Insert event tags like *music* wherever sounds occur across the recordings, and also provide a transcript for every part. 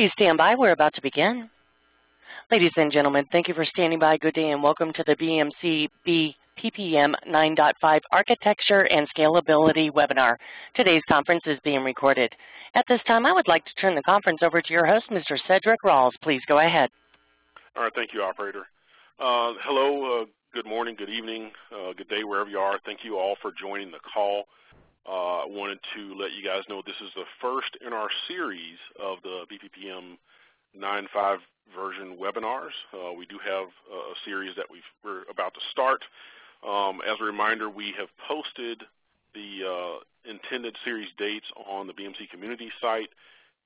Please stand by. We're about to begin. Ladies and gentlemen, thank you for standing by. Good day and welcome to the BMC BPPM 9.5 Architecture and Scalability webinar. Today's conference is being recorded. At this time, I would like to turn the conference over to your host, Mr. Cedric Rawls. Please go ahead. All right. Thank you, operator. Uh, hello, uh, good morning, good evening, uh, good day, wherever you are. Thank you all for joining the call. I uh, wanted to let you guys know this is the first in our series of the BPPM 9.5 version webinars. Uh, we do have a series that we are about to start. Um, as a reminder, we have posted the uh, intended series dates on the BMC community site.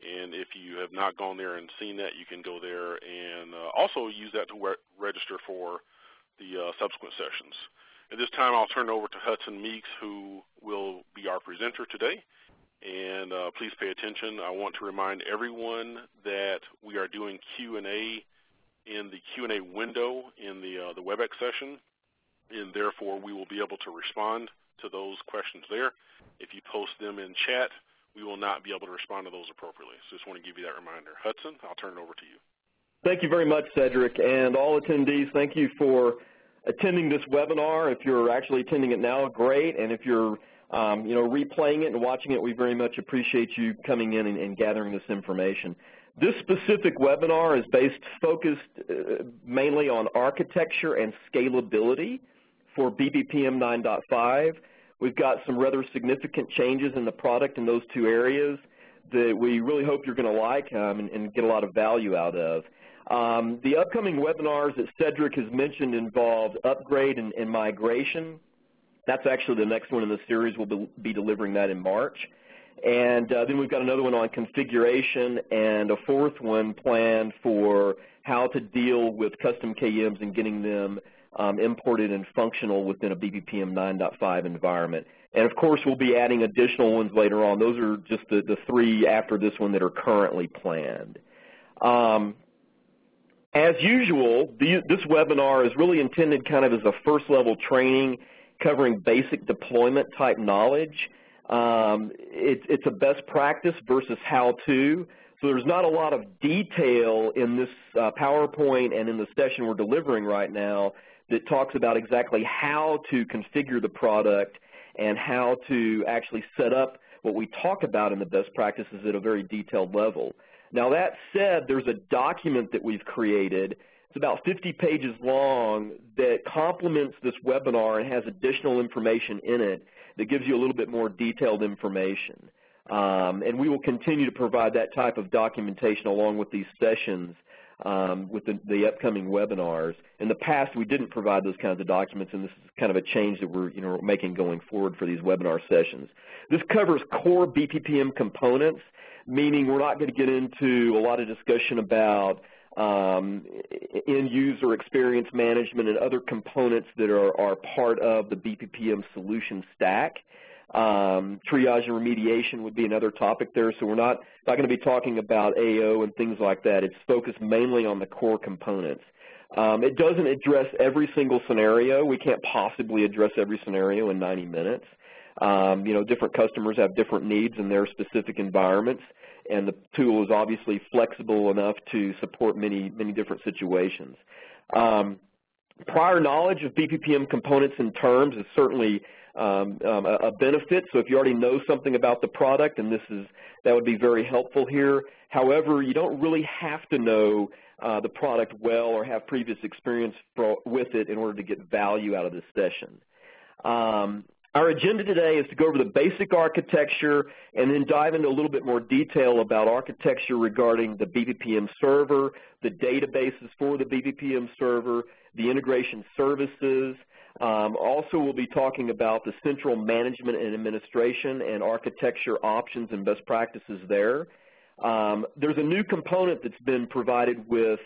And if you have not gone there and seen that, you can go there and uh, also use that to re register for the uh, subsequent sessions. At this time, I'll turn it over to Hudson Meeks, who will be our presenter today. And uh, please pay attention. I want to remind everyone that we are doing Q&A in the Q&A window in the, uh, the WebEx session, and therefore we will be able to respond to those questions there. If you post them in chat, we will not be able to respond to those appropriately. So just want to give you that reminder. Hudson, I'll turn it over to you. Thank you very much, Cedric. And all attendees, thank you for attending this webinar. If you're actually attending it now, great. And if you're um, you know, replaying it and watching it, we very much appreciate you coming in and, and gathering this information. This specific webinar is based, focused uh, mainly on architecture and scalability for BPPM 9.5. We've got some rather significant changes in the product in those two areas that we really hope you're going to like um, and, and, get a lot of value out of. Um, the upcoming webinars that Cedric has mentioned involve upgrade and, and, migration. That's actually the next one in the series. We'll be delivering that in March. And uh, then we've got another one on configuration and a fourth one planned for how to deal with custom KMs and getting them um, imported and functional within a BPPM 9.5 environment. And of course, we'll be adding additional ones later on. Those are just the, the three after this one that are currently planned. Um, as usual, the, this webinar is really intended kind of as a first level training covering basic deployment type knowledge. Um, it, it's a best practice versus how to. So there's not a lot of detail in this uh, PowerPoint and in the session we're delivering right now that talks about exactly how to configure the product and how to actually set up what we talk about in the best practices at a very detailed level. Now that said, there's a document that we've created. It's about 50 pages long that complements this webinar and has additional information in it that gives you a little bit more detailed information. Um, and we will continue to provide that type of documentation along with these sessions um, with the, the, upcoming webinars. In the past, we didn't provide those kinds of documents, and this is kind of a change that we're you know, making going forward for these webinar sessions. This covers core BPPM components meaning we're not going to get into a lot of discussion about um, end-user experience management and other components that are, are part of the BPPM solution stack. Um, triage and remediation would be another topic there, so we're not, not going to be talking about AO and things like that. It's focused mainly on the core components. Um, it doesn't address every single scenario. We can't possibly address every scenario in 90 minutes. Um, you know, different customers have different needs in their specific environments, and the tool is obviously flexible enough to support many, many different situations. Um, prior knowledge of BPPM components and terms is certainly um, um, a, benefit. So if you already know something about the product, and this is that would be very helpful here. However, you don't really have to know uh, the product well or have previous experience for, with it in order to get value out of this session. Um, our agenda today is to go over the basic architecture and then dive into a little bit more detail about architecture regarding the BPPM server, the databases for the BPPM server, the integration services. Um, also, we'll be talking about the central management and administration and architecture options and best practices there. Um, there's a new component that's been provided with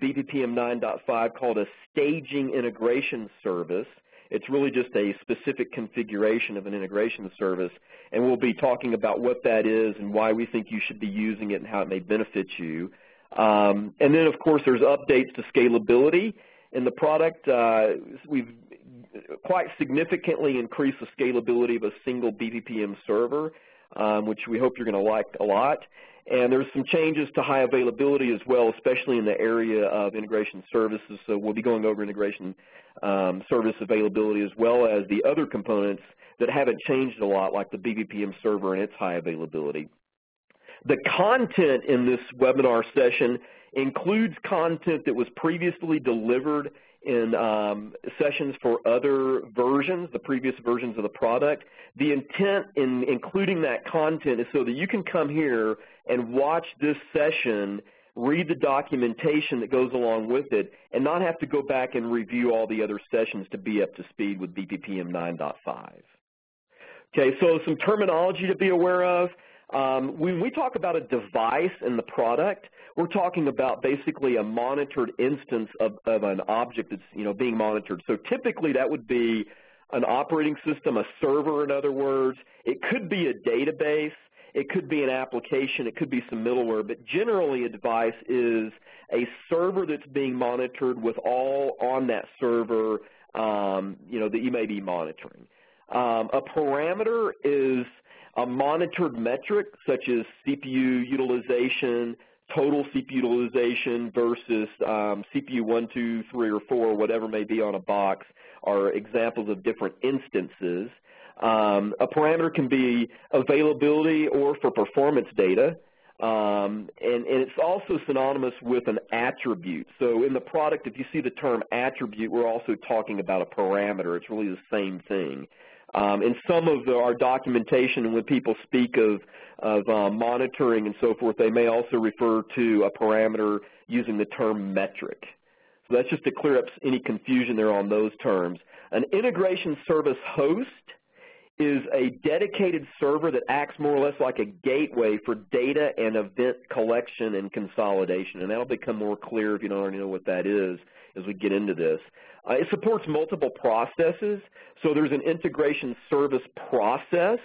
BPPM 9.5 called a staging integration service. It's really just a specific configuration of an integration service, and we'll be talking about what that is and why we think you should be using it and how it may benefit you. Um, and then, of course, there's updates to scalability in the product. Uh, we've quite significantly increased the scalability of a single BPPM server, um, which we hope you're going to like a lot. And there's some changes to high availability as well, especially in the area of integration services. So we'll be going over integration um, service availability as well as the other components that haven't changed a lot, like the BPPM server and its high availability. The content in this webinar session includes content that was previously delivered in um, sessions for other versions, the previous versions of the product. The intent in including that content is so that you can come here and watch this session, read the documentation that goes along with it, and not have to go back and review all the other sessions to be up to speed with BPPM 9.5. Okay, so some terminology to be aware of. Um, when we talk about a device and the product, we're talking about basically a monitored instance of, of an object that's you know being monitored. So typically that would be an operating system, a server in other words. It could be a database. It could be an application. It could be some middleware. But generally a device is a server that's being monitored with all on that server um, you know, that you may be monitoring. Um, a parameter is a monitored metric such as CPU utilization, total CPU utilization versus um, CPU 1, 2, 3, or 4, whatever may be on a box are examples of different instances. Um, a parameter can be availability or for performance data. Um, and, and, it's also synonymous with an attribute. So in the product, if you see the term attribute, we're also talking about a parameter. It's really the same thing. Um, in some of the, our documentation, when people speak of, of uh, monitoring and so forth, they may also refer to a parameter using the term metric. So that's just to clear up any confusion there on those terms. An integration service host is a dedicated server that acts more or less like a gateway for data and event collection and consolidation. And that'll become more clear if you don't already know what that is as we get into this. Uh, it supports multiple processes, so there's an integration service process,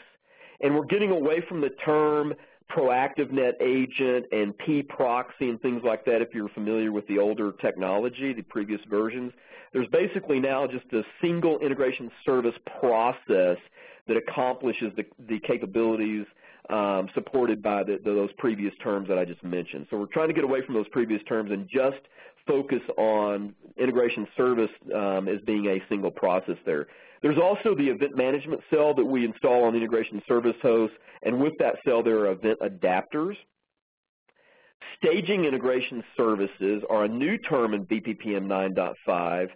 and we're getting away from the term ProactiveNet agent and p-proxy and things like that if you're familiar with the older technology, the previous versions. There's basically now just a single integration service process that accomplishes the, the capabilities um, supported by the, the, those previous terms that I just mentioned. So we're trying to get away from those previous terms and just focus on integration service um, as being a single process there. There's also the event management cell that we install on the integration service host, and with that cell there are event adapters. Staging integration services are a new term in BPPM 9.5,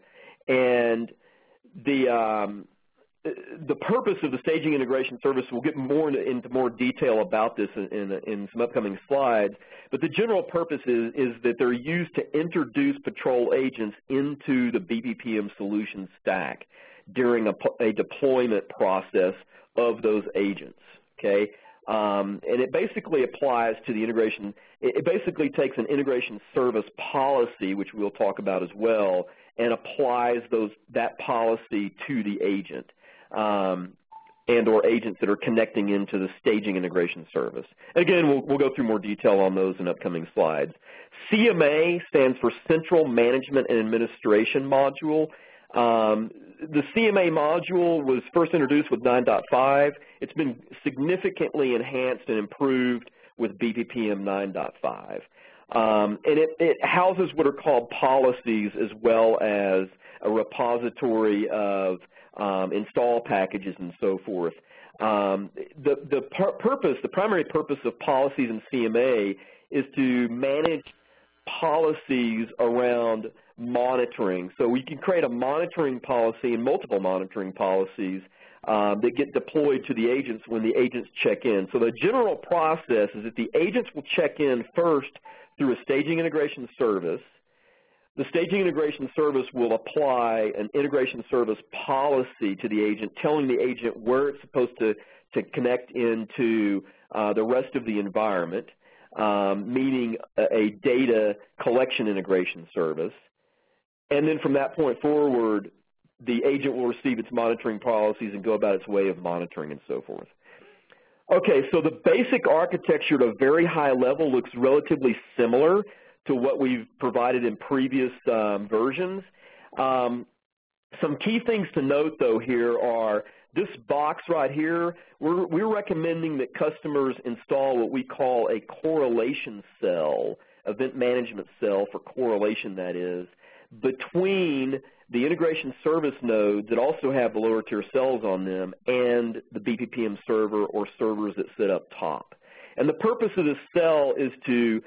and the um, the purpose of the staging integration service, we'll get more into, more detail about this in, in, in, some upcoming slides, but the general purpose is, is that they're used to introduce patrol agents into the BPPM solution stack during a, a deployment process of those agents, okay? Um, and it basically applies to the integration, it basically takes an integration service policy, which we'll talk about as well, and applies those, that policy to the agent um, and or agents that are connecting into the staging integration service. again, we'll, we'll go through more detail on those in upcoming slides. CMA stands for Central Management and Administration Module. Um, the CMA module was first introduced with 9.5. It's been significantly enhanced and improved with BPPM 9.5. Um, and it, it, houses what are called policies as well as a repository of um, install packages and so forth. Um, the the purpose, the primary purpose of policies in CMA is to manage policies around monitoring. So we can create a monitoring policy and multiple monitoring policies um, that get deployed to the agents when the agents check in. So the general process is that the agents will check in first through a staging integration service. The staging integration service will apply an integration service policy to the agent, telling the agent where it's supposed to, to connect into uh, the rest of the environment, um, meaning a, a data collection integration service. And then from that point forward, the agent will receive its monitoring policies and go about its way of monitoring and so forth. Okay, so the basic architecture at a very high level looks relatively similar to what we've provided in previous um, versions. Um, some key things to note, though, here are this box right here, we're, we're recommending that customers install what we call a correlation cell, event management cell for correlation that is, between the integration service nodes that also have the lower tier cells on them and the BPPM server or servers that sit up top. And the purpose of this cell is to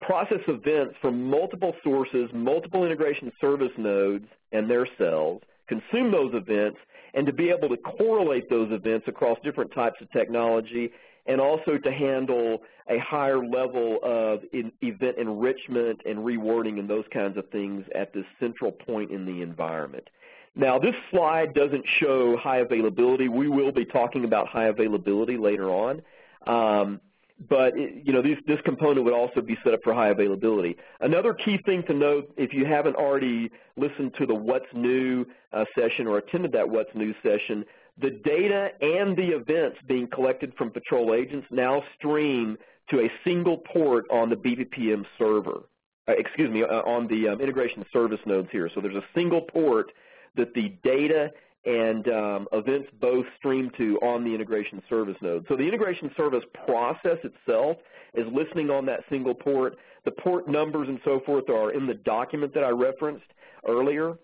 process events from multiple sources, multiple integration service nodes and their cells, consume those events, and to be able to correlate those events across different types of technology and also to handle a higher level of event enrichment and rewarding and those kinds of things at this central point in the environment. Now, this slide doesn't show high availability. We will be talking about high availability later on. Um, but it, you know this, this component would also be set up for high availability. Another key thing to note, if you haven't already listened to the What's New uh, session or attended that What's New session, the data and the events being collected from patrol agents now stream to a single port on the BPPM server. Uh, excuse me, uh, on the um, integration service nodes here. So there's a single port that the data and um, events both stream to on the integration service node. So the integration service process itself is listening on that single port. The port numbers and so forth are in the document that I referenced earlier.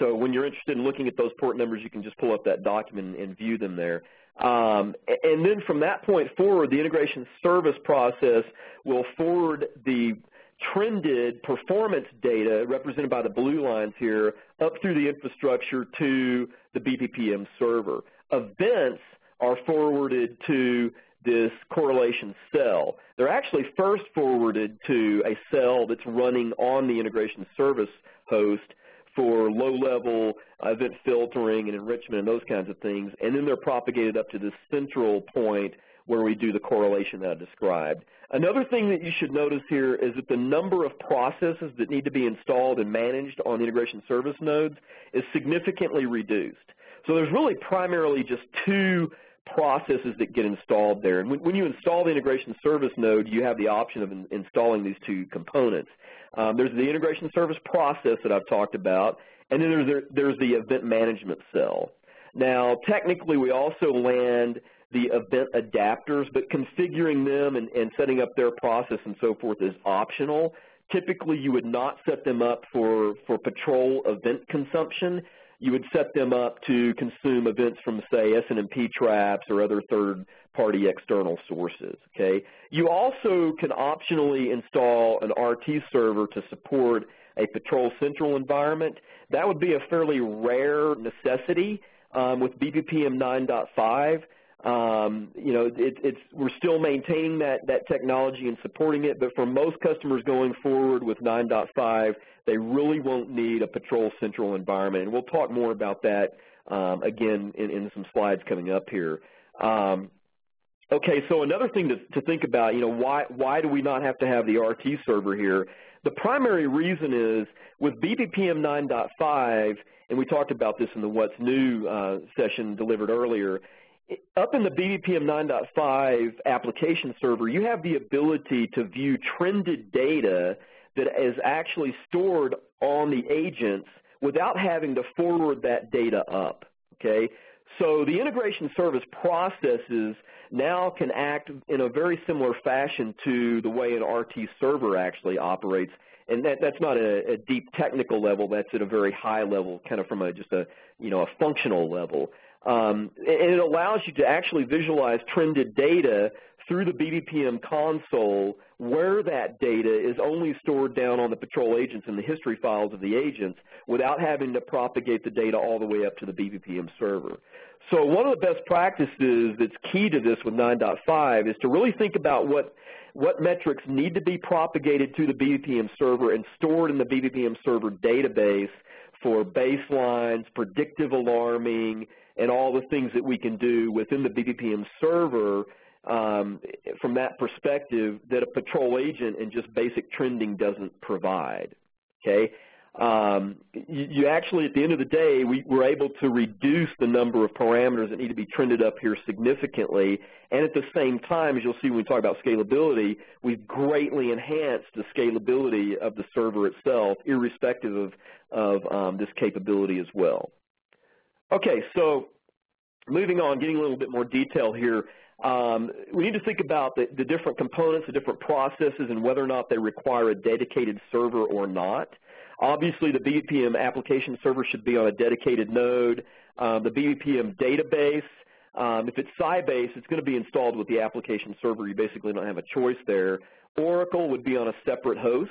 So when you're interested in looking at those port numbers, you can just pull up that document and view them there. Um, and then from that point forward, the integration service process will forward the trended performance data represented by the blue lines here up through the infrastructure to the BPPM server. Events are forwarded to this correlation cell. They're actually first forwarded to a cell that's running on the integration service host for low-level event filtering and enrichment and those kinds of things, and then they're propagated up to this central point where we do the correlation that I described. Another thing that you should notice here is that the number of processes that need to be installed and managed on the integration service nodes is significantly reduced. So there's really primarily just two processes that get installed there. And when, when, you install the integration service node, you have the option of in, installing these two components. Um, there's the integration service process that I've talked about, and then there's, there's the event management cell. Now, technically, we also land the event adapters, but configuring them and, and setting up their process and so forth is optional. Typically, you would not set them up for, for patrol event consumption. You would set them up to consume events from, say, SNMP traps or other third-party external sources. Okay. You also can optionally install an RT server to support a Patrol Central environment. That would be a fairly rare necessity um, with BPPM 9.5. Um, you know, it, it's we're still maintaining that that technology and supporting it, but for most customers going forward with 9.5, they really won't need a Patrol Central environment, and we'll talk more about that um, again in, in, some slides coming up here. Um, okay, so another thing to, to think about, you know, why why do we not have to have the RT server here? The primary reason is with BPPM 9.5, and we talked about this in the What's New uh, session delivered earlier, up in the BPPM 9.5 application server, you have the ability to view trended data that is actually stored on the agents without having to forward that data up. Okay, so the integration service processes now can act in a very similar fashion to the way an RT server actually operates. And that, that's not a, a deep technical level. That's at a very high level, kind of from a, just a, you know, a functional level. Um, and it allows you to actually visualize trended data through the BPPM console where that data is only stored down on the patrol agents in the history files of the agents without having to propagate the data all the way up to the BPPM server. So one of the best practices that's key to this with 9.5 is to really think about what, what metrics need to be propagated to the BPPM server and stored in the BPPM server database for baselines, predictive alarming, and all the things that we can do within the BPPM server um, from that perspective that a patrol agent and just basic trending doesn't provide. Okay, um, you, you, actually, at the end of the day, we were able to reduce the number of parameters that need to be trended up here significantly, and at the same time, as you'll see when we talk about scalability, we've greatly enhanced the scalability of the server itself, irrespective of, of um, this capability as well. Okay, so moving on, getting a little bit more detail here, um, we need to think about the, the, different components, the different processes, and whether or not they require a dedicated server or not. Obviously, the BPM application server should be on a dedicated node. Um, the BPM database, um, if it's Sybase, it's going to be installed with the application server. You basically don't have a choice there. Oracle would be on a separate host.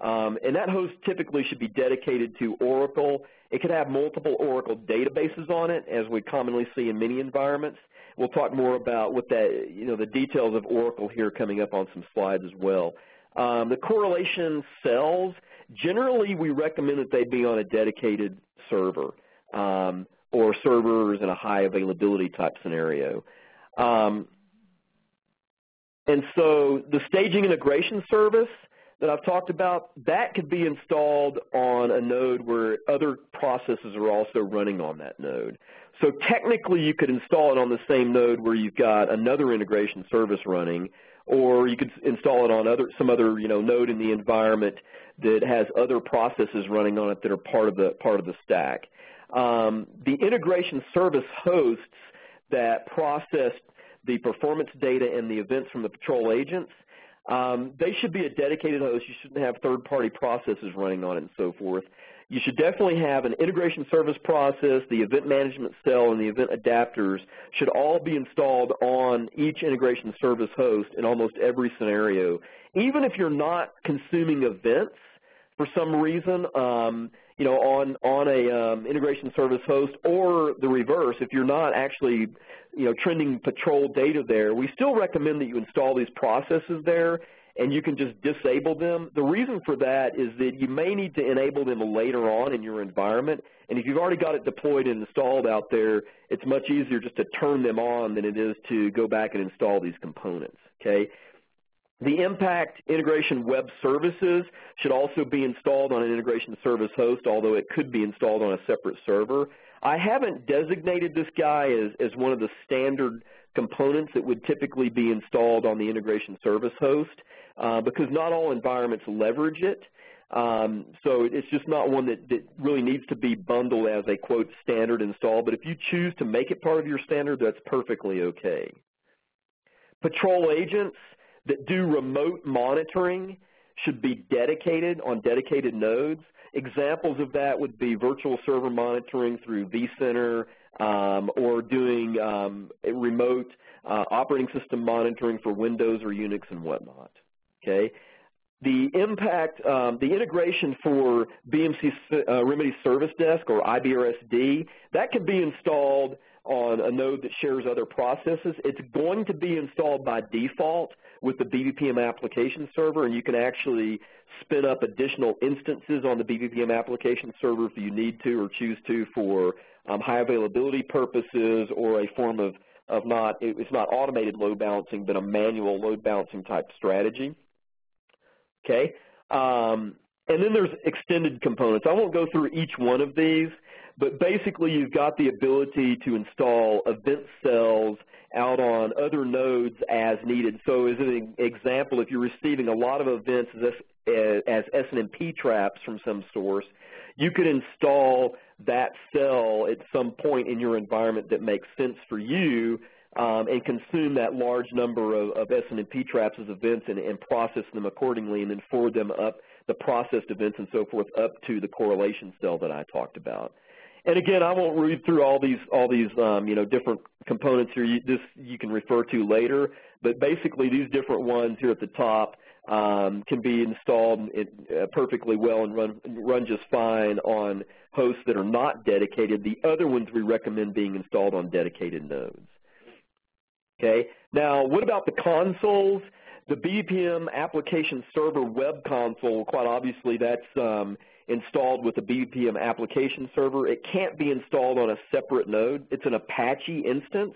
Um, and that host typically should be dedicated to Oracle. It could have multiple Oracle databases on it, as we commonly see in many environments. We'll talk more about what that, you know, the details of Oracle here coming up on some slides as well. Um, the correlation cells, generally we recommend that they be on a dedicated server um, or servers in a high availability type scenario. Um, and so the staging integration service that I've talked about, that could be installed on a node where other processes are also running on that node. So technically you could install it on the same node where you've got another integration service running, or you could install it on other some other you know node in the environment that has other processes running on it that are part of the part of the stack. Um, the integration service hosts that process the performance data and the events from the patrol agents, um, they should be a dedicated host. You shouldn't have third-party processes running on it and so forth. You should definitely have an integration service process, the event management cell, and the event adapters should all be installed on each integration service host in almost every scenario. Even if you're not consuming events for some reason, um, you know, on on a um, integration service host, or the reverse, if you're not actually, you know, trending patrol data there, we still recommend that you install these processes there and you can just disable them. The reason for that is that you may need to enable them later on in your environment, and if you've already got it deployed and installed out there, it's much easier just to turn them on than it is to go back and install these components, okay? The Impact Integration Web Services should also be installed on an integration service host, although it could be installed on a separate server. I haven't designated this guy as, as one of the standard components that would typically be installed on the integration service host uh, because not all environments leverage it. Um, so it's just not one that, that, really needs to be bundled as a, quote, standard install. But if you choose to make it part of your standard, that's perfectly okay. Patrol agents that do remote monitoring should be dedicated on dedicated nodes. Examples of that would be virtual server monitoring through vCenter um, or doing um, remote uh, operating system monitoring for Windows or Unix and whatnot. Okay, the impact, um, the integration for BMC uh, Remedy Service Desk or IBRSD, that can be installed on a node that shares other processes. It's going to be installed by default with the BPPM application server, and you can actually spin up additional instances on the BPPM application server if you need to or choose to for um, high availability purposes or a form of, of not, it's not automated load balancing, but a manual load balancing type strategy. Okay, um, and then there's extended components. I won't go through each one of these, but basically you've got the ability to install event cells out on other nodes as needed. So as an example, if you're receiving a lot of events as, SNMP traps from some source, you could install that cell at some point in your environment that makes sense for you um, and consume that large number of, of SNMP traps as events and, and process them accordingly and then forward them up the processed events and so forth up to the correlation cell that I talked about. And again, I won't read through all these all these um, you know different components here. You, this you can refer to later, but basically these different ones here at the top um, can be installed uh, perfectly well and run run just fine on hosts that are not dedicated. The other ones we recommend being installed on dedicated nodes. Okay. Now, what about the consoles? The BPM application server web console, quite obviously that's um, installed with the BPM application server. It can't be installed on a separate node. It's an Apache instance.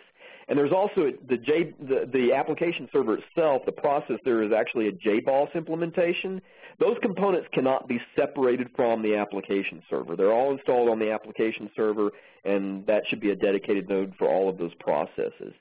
And there's also the, J, the, the application server itself, the process there is actually a JBoss implementation. Those components cannot be separated from the application server. They're all installed on the application server, and that should be a dedicated node for all of those processes.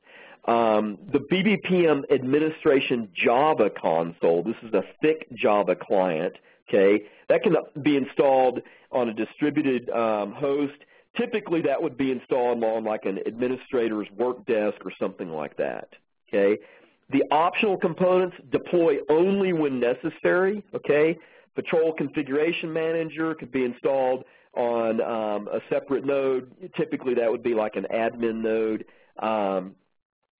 Um, the BPPM administration Java console, this is a thick Java client, okay, that can be installed on a distributed um, host. typically that would be installed on like an administrator's work desk or something like that. Okay. The optional components deploy only when necessary. Okay. Patrol Configuration Manager could be installed on um, a separate node. Typically that would be like an admin node. Um,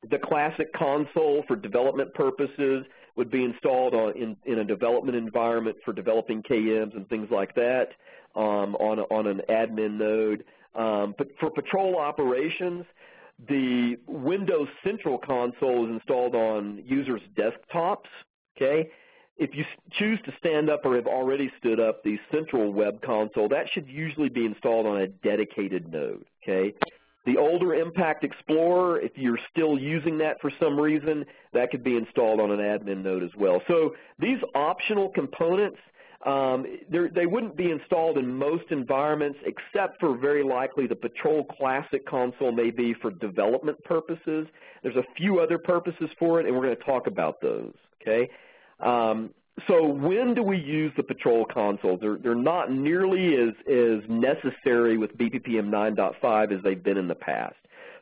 the classic console for development purposes would be installed on, in, in a development environment for developing KMs and things like that um, on, a, on an admin node. Um, but for patrol operations, the Windows Central console is installed on users' desktops. Okay, if you choose to stand up or have already stood up the central web console, that should usually be installed on a dedicated node, okay? The older Impact Explorer, if you're still using that for some reason, that could be installed on an admin node as well. So these optional components, um, they wouldn't be installed in most environments except for very likely the Patrol Classic console may be for development purposes. There's a few other purposes for it, and we're going to talk about those, okay? Um, so when do we use the patrol consoles? They're, they're not nearly as, as necessary with BPPM 9.5 as they've been in the past.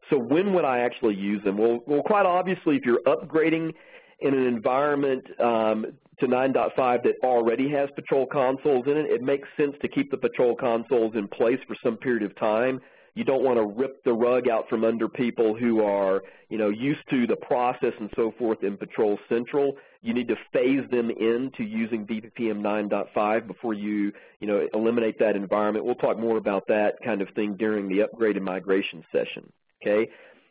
So when would I actually use them? Well, well quite obviously, if you're upgrading in an environment um, to 9.5 that already has patrol consoles in it, it makes sense to keep the patrol consoles in place for some period of time. You don't want to rip the rug out from under people who are, you know, used to the process and so forth in Patrol Central you need to phase them into using BPPM 9.5 before you, you know, eliminate that environment. We'll talk more about that kind of thing during the upgrade and migration session, okay?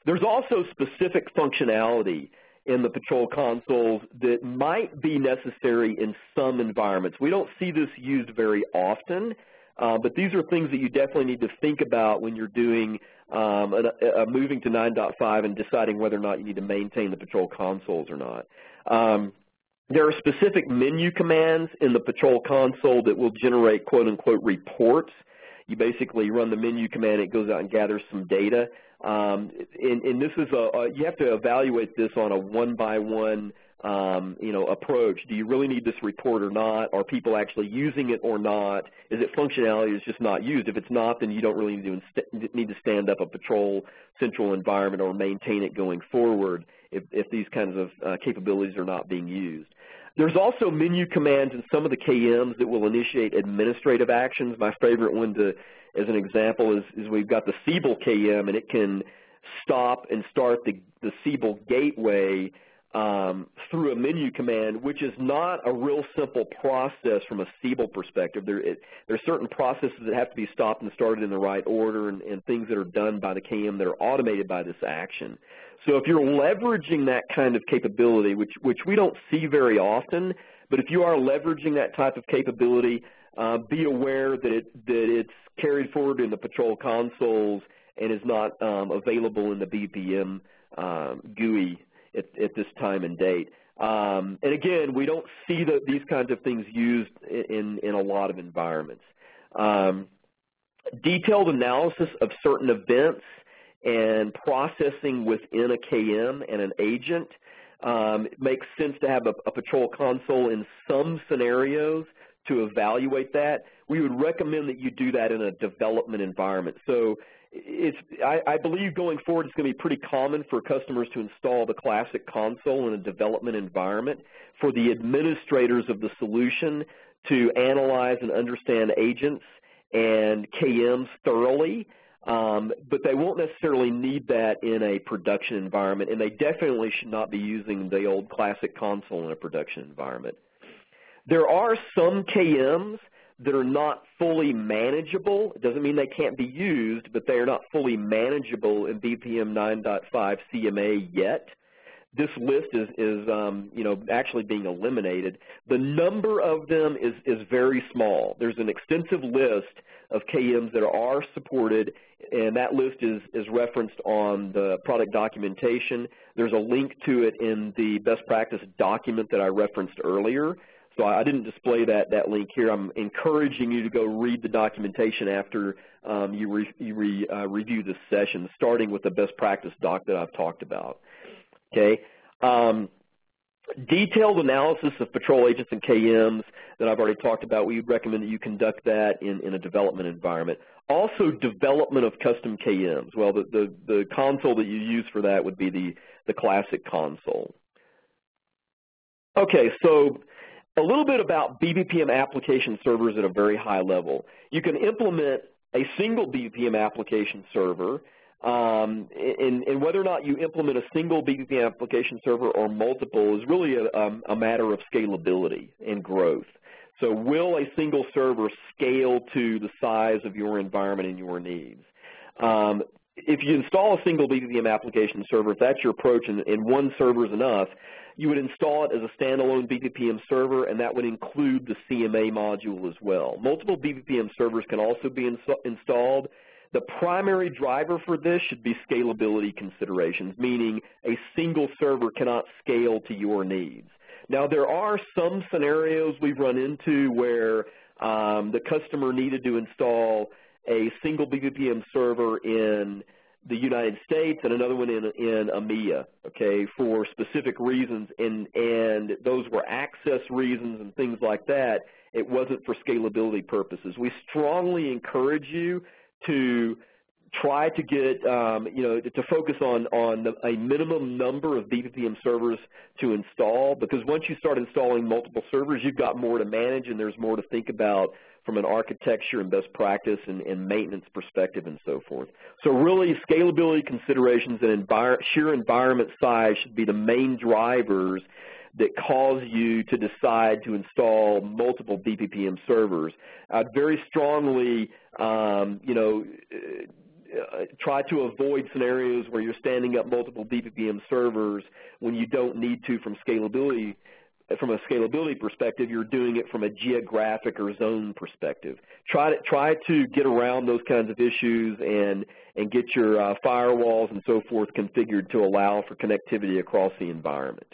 There's also specific functionality in the patrol consoles that might be necessary in some environments. We don't see this used very often, uh, but these are things that you definitely need to think about when you're doing um, a, a moving to 9.5 and deciding whether or not you need to maintain the patrol consoles or not. Um, there are specific menu commands in the patrol console that will generate quote-unquote reports. You basically run the menu command, it goes out and gathers some data. Um, and, and, this is a, a, you have to evaluate this on a one-by-one um, you know, approach. Do you really need this report or not? Are people actually using it or not? Is it functionality that's just not used? If it's not, then you don't really need to, need to stand up a patrol central environment or maintain it going forward if, if these kinds of uh, capabilities are not being used. There's also menu commands in some of the KMs that will initiate administrative actions. My favorite one to, as an example is, is we've got the Siebel KM and it can stop and start the, the Siebel gateway um, through a menu command, which is not a real simple process from a Siebel perspective. There, it, there are certain processes that have to be stopped and started in the right order and, and things that are done by the KM that are automated by this action. So if you're leveraging that kind of capability, which, which we don't see very often, but if you are leveraging that type of capability, uh, be aware that, it, that it's carried forward in the patrol consoles and is not um, available in the BPM um, GUI at, at, this time and date. Um, and again, we don't see the, these kinds of things used in, in a lot of environments. Um, detailed analysis of certain events and processing within a KM and an agent. Um, it makes sense to have a, a patrol console in some scenarios to evaluate that. We would recommend that you do that in a development environment. So it's, I, I, believe going forward it's going to be pretty common for customers to install the classic console in a development environment for the administrators of the solution to analyze and understand agents and KMs thoroughly um, but they won't necessarily need that in a production environment, and they definitely should not be using the old classic console in a production environment. There are some KMs that are not fully manageable. It doesn't mean they can't be used, but they are not fully manageable in BPM 9.5 CMA yet. This list is, is um, you know, actually being eliminated. The number of them is, is very small. There's an extensive list of KMs that are supported and that list is, is referenced on the product documentation. There's a link to it in the best practice document that I referenced earlier. So I didn't display that, that link here. I'm encouraging you to go read the documentation after um, you, re, you re, uh, review this session, starting with the best practice doc that I've talked about. Okay. Um, detailed analysis of patrol agents and KMs that I've already talked about, we would recommend that you conduct that in, in a development environment. Also development of custom KMs. Well, the, the, the console that you use for that would be the, the classic console. Okay, so a little bit about BPPM application servers at a very high level. You can implement a single BPPM application server, um, and, and, whether or not you implement a single BPPM application server or multiple is really a, a matter of scalability and growth. So will a single server scale to the size of your environment and your needs? Um, if you install a single BPPM application server, if that's your approach and, and one server is enough, you would install it as a standalone BPPM server, and that would include the CMA module as well. Multiple BPPM servers can also be ins installed. The primary driver for this should be scalability considerations, meaning a single server cannot scale to your needs. Now, there are some scenarios we've run into where um, the customer needed to install a single BPPM server in the United States and another one in, in EMEA, okay, for specific reasons, and, and those were access reasons and things like that. It wasn't for scalability purposes. We strongly encourage you to try to get, um, you know, to focus on, on a minimum number of BPPM servers to install because once you start installing multiple servers, you've got more to manage and there's more to think about from an architecture and best practice and, and maintenance perspective and so forth. So really scalability considerations and envir sheer environment size should be the main drivers that cause you to decide to install multiple BPPM servers. I'd very strongly, um, you know, uh, try to avoid scenarios where you're standing up multiple BPPM servers when you don't need to from scalability from a scalability perspective, you're doing it from a geographic or zone perspective. Try to try to get around those kinds of issues and and get your uh, firewalls and so forth configured to allow for connectivity across the environment.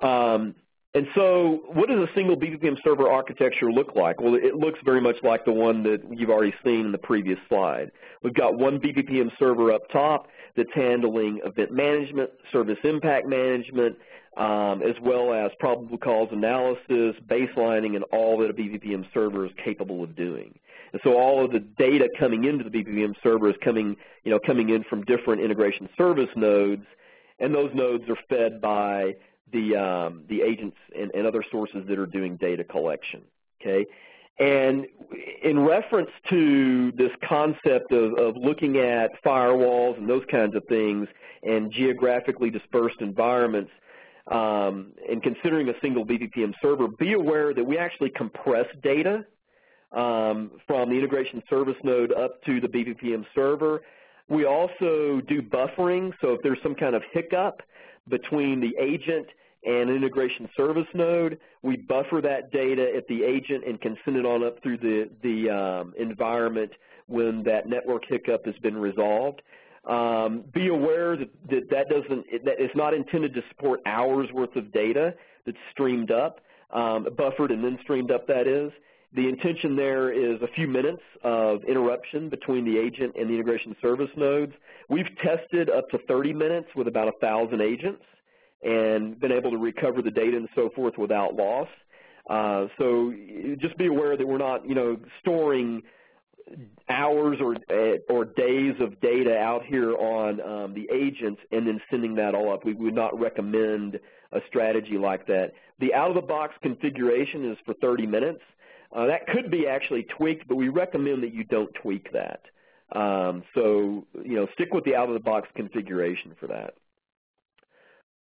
Um, and so what does a single BPPM server architecture look like? Well, it looks very much like the one that you've already seen in the previous slide. We've got one BPPM server up top that's handling event management, service impact management, um, as well as probable cause analysis, baselining, and all that a BPPM server is capable of doing. And so all of the data coming into the BPPM server is coming, you know, coming in from different integration service nodes, and those nodes are fed by the, um, the agents and, and other sources that are doing data collection. Okay? And in reference to this concept of, of looking at firewalls and those kinds of things and geographically dispersed environments, um, and considering a single BPPM server, be aware that we actually compress data um, from the integration service node up to the BPPM server. We also do buffering, so if there's some kind of hiccup between the agent and integration service node. We buffer that data at the agent and can send it on up through the, the um, environment when that network hiccup has been resolved. Um, be aware that, that that doesn't, that it's not intended to support hours worth of data that's streamed up, um, buffered and then streamed up that is. The intention there is a few minutes of interruption between the agent and the integration service nodes. We've tested up to 30 minutes with about a 1,000 agents and been able to recover the data and so forth without loss. Uh, so just be aware that we're not, you know, storing hours or uh, or days of data out here on um, the agents and then sending that all up. We would not recommend a strategy like that. The out-of-the-box configuration is for 30 minutes. Uh, that could be actually tweaked, but we recommend that you don't tweak that. Um, so, you know, stick with the out-of-the-box configuration for that.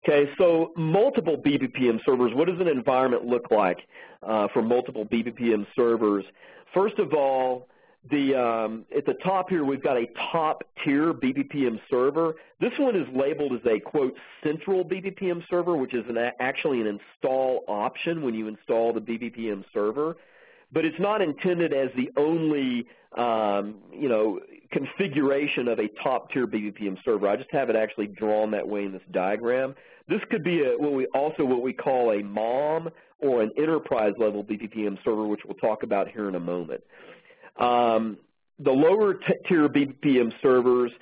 Okay, so multiple BPPM servers, what does an environment look like uh, for multiple BPPM servers? First of all, the, um, at the top here, we've got a top tier BPPM server. This one is labeled as a, quote, central BPPM server, which is an, actually an install option when you install the BPPM server. But it's not intended as the only, um, you know, configuration of a top tier BPPM server. I just have it actually drawn that way in this diagram. This could be a, what we also what we call a MOM or an enterprise level BPPM server, which we'll talk about here in a moment. Um, the lower tier BPPM servers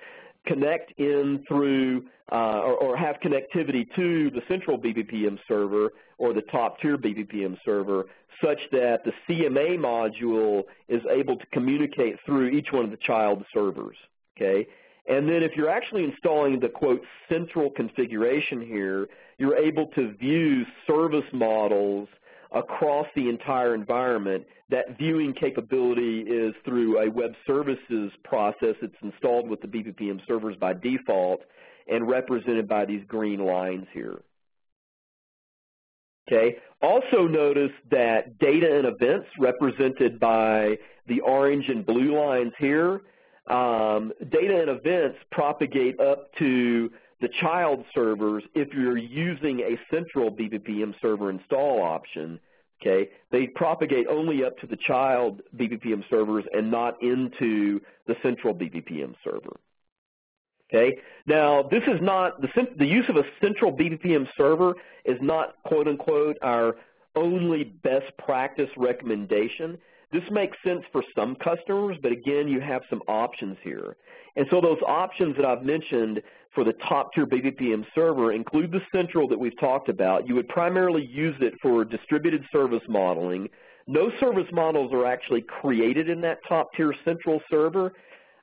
connect in through uh, or, or, have connectivity to the central BPPM server or the top tier BPPM server such that the CMA module is able to communicate through each one of the child servers. Okay? And then if you're actually installing the, quote, central configuration here, you're able to view service models across the entire environment. That viewing capability is through a web services process that's installed with the BPPM servers by default and represented by these green lines here. Okay. Also notice that data and events represented by the orange and blue lines here, um, data and events propagate up to the child servers if you're using a central BPPM server install option. Okay, they propagate only up to the child BPPM servers and not into the central BPPM server. Okay. Now, this is not the, the use of a central BPPM server is not quote unquote our only best practice recommendation. This makes sense for some customers, but again, you have some options here. And so those options that I've mentioned for the top tier BPPM server include the central that we've talked about. You would primarily use it for distributed service modeling. No service models are actually created in that top tier central server.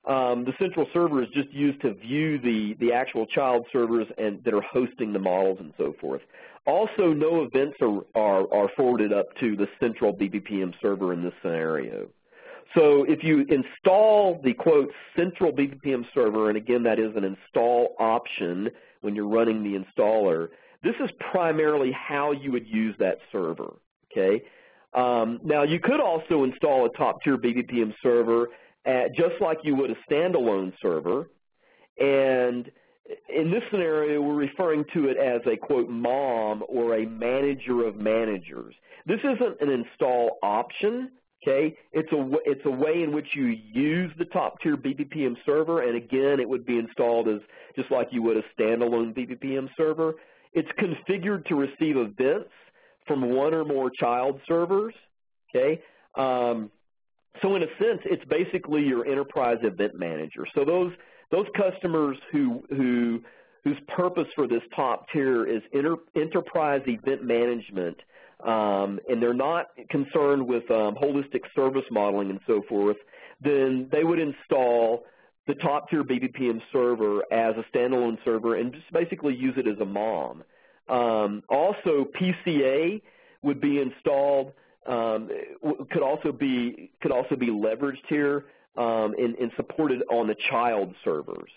Um, the central server is just used to view the, the actual child servers and that are hosting the models and so forth. Also, no events are, are, are forwarded up to the central BPPM server in this scenario. So if you install the, quote, central BPPM server, and again, that is an install option when you're running the installer, this is primarily how you would use that server, okay? Um, now, you could also install a top-tier BPPM server at, just like you would a standalone server. And in this scenario, we're referring to it as a, quote, MOM or a manager of managers. This isn't an install option, okay? It's a, it's a way in which you use the top-tier BPPM server, and again, it would be installed as just like you would a standalone BPPM server. It's configured to receive events from one or more child servers, okay? Um, so in a sense, it's basically your enterprise event manager. So those those customers who who whose purpose for this top tier is enterprise event management, um, and they're not concerned with um, holistic service modeling and so forth, then they would install the top tier BPPM server as a standalone server and just basically use it as a MOM. Um, also, PCA would be installed um, could also be could also be leveraged here um, and, and, supported on the child servers.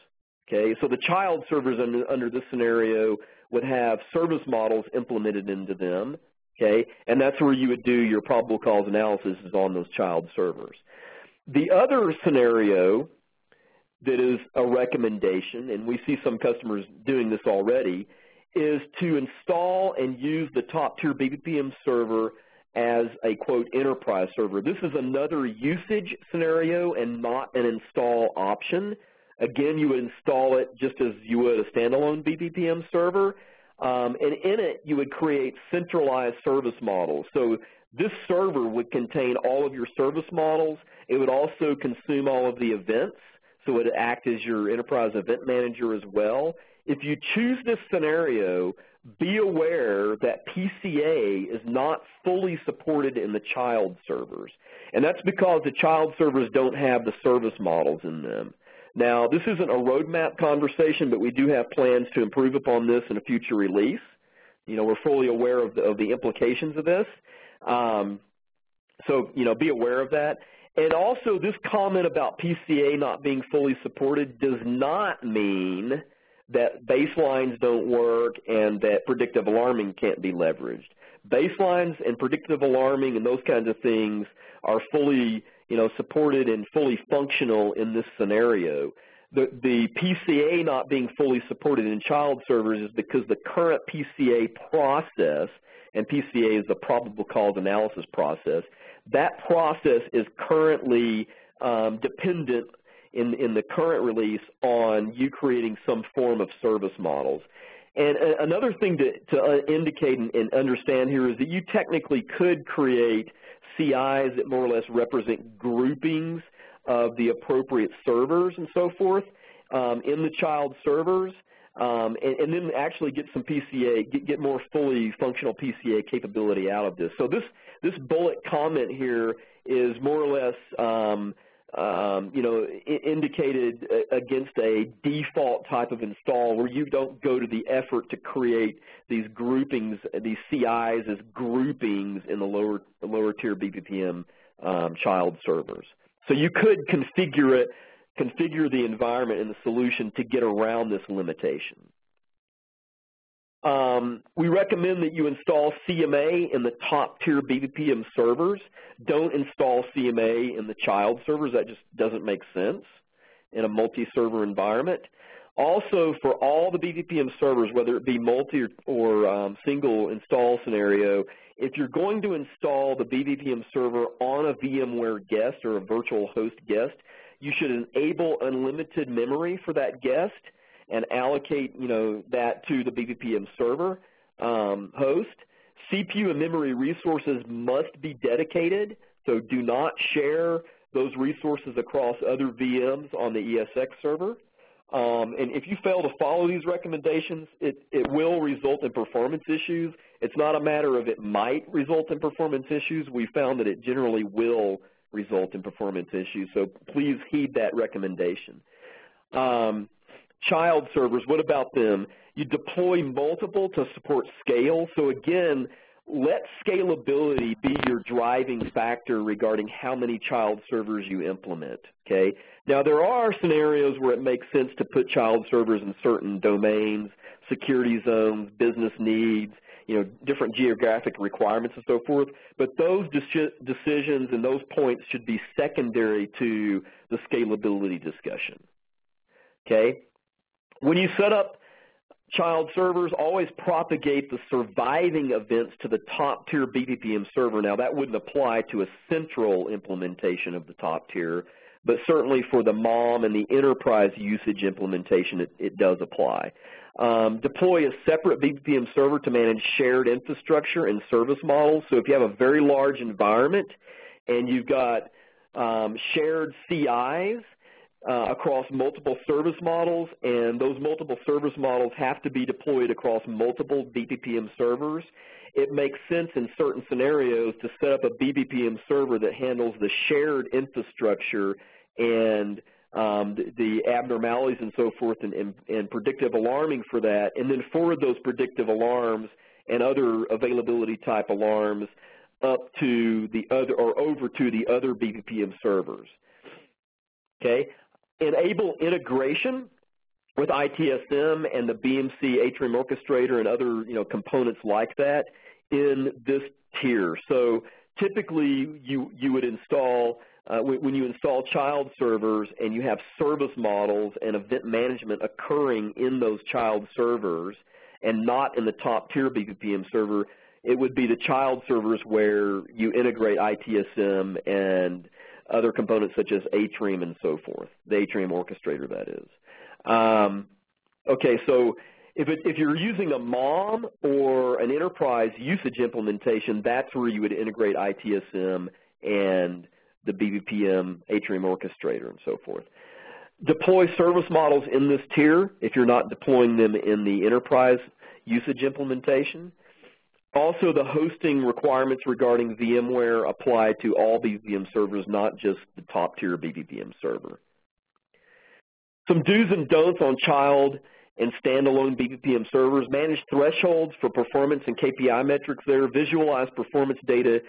Okay, so the child servers under, under this scenario would have service models implemented into them. Okay, and that's where you would do your probable cause analysis is on those child servers. The other scenario that is a recommendation, and we see some customers doing this already, is to install and use the top tier BPPM server as a, quote, enterprise server. This is another usage scenario and not an install option. Again, you would install it just as you would a standalone BPPM server. Um, and in it, you would create centralized service models. So this server would contain all of your service models. It would also consume all of the events, so it would act as your enterprise event manager as well. If you choose this scenario, be aware that PCA is not fully supported in the child servers. And that's because the child servers don't have the service models in them. Now, this isn't a roadmap conversation, but we do have plans to improve upon this in a future release. You know, we're fully aware of the, of the implications of this. Um, so, you know, be aware of that. And also, this comment about PCA not being fully supported does not mean that baselines don't work and that predictive alarming can't be leveraged. Baselines and predictive alarming and those kinds of things are fully you know, supported and fully functional in this scenario. The, the PCA not being fully supported in child servers is because the current PCA process, and PCA is the probable cause analysis process, that process is currently um, dependent in, in the current release on you creating some form of service models. And another thing to, to uh, indicate and, and understand here is that you technically could create CIs that more or less represent groupings of the appropriate servers and so forth. um, in the child servers, um, and, and, then actually get some PCA, get, get more fully functional PCA capability out of this. So this, this bullet comment here is more or less um, um, you know, indicated against a default type of install where you don't go to the effort to create these groupings, these CIs as groupings in the lower, lower tier BPPM um, child servers. So you could configure it, configure the environment and the solution to get around this limitation. Um, we recommend that you install CMA in the top tier BPPM servers. Don't install CMA in the child servers. That just doesn't make sense in a multi-server environment. Also, for all the BPPM servers, whether it be multi or, or um, single install scenario, if you're going to install the BPPM server on a VMware guest or a virtual host guest, you should enable unlimited memory for that guest and allocate you know, that to the BPPM server um, host. CPU and memory resources must be dedicated, so do not share those resources across other VMs on the ESX server. Um, and if you fail to follow these recommendations, it, it will result in performance issues. It's not a matter of it might result in performance issues. We found that it generally will result in performance issues, so please heed that recommendation. Um, child servers, what about them? You deploy multiple to support scale. So again, let scalability be your driving factor regarding how many child servers you implement, okay? Now, there are scenarios where it makes sense to put child servers in certain domains, security zones, business needs, you know, different geographic requirements and so forth, but those decisions and those points should be secondary to the scalability discussion, okay? When you set up child servers, always propagate the surviving events to the top tier BPPM server. Now that wouldn't apply to a central implementation of the top tier, but certainly for the MOM and the enterprise usage implementation, it, it does apply. Um, deploy a separate BPPM server to manage shared infrastructure and service models. So if you have a very large environment and you've got um, shared CIs, uh, across multiple service models, and those multiple service models have to be deployed across multiple BPPM servers. It makes sense in certain scenarios to set up a BPPM server that handles the shared infrastructure and um, the, the, abnormalities and so forth and, and, and predictive alarming for that, and then forward those predictive alarms and other availability type alarms up to the other or over to the other BPPM servers. Okay, enable integration with ITSM and the BMC Atrium Orchestrator and other you know, components like that in this tier. So typically you, you would install, uh, when you install child servers and you have service models and event management occurring in those child servers and not in the top tier BPPM server, it would be the child servers where you integrate ITSM and other components such as Atrium and so forth, the Atrium orchestrator that is. Um, okay, so if, it, if you're using a MOM or an enterprise usage implementation, that's where you would integrate ITSM and the BBPM Atrium orchestrator and so forth. Deploy service models in this tier if you're not deploying them in the enterprise usage implementation. Also, the hosting requirements regarding VMware apply to all BPPM servers, not just the top-tier BPPM server. Some do's and don'ts on child and standalone BPPM servers. Manage thresholds for performance and KPI metrics there. Visualize performance data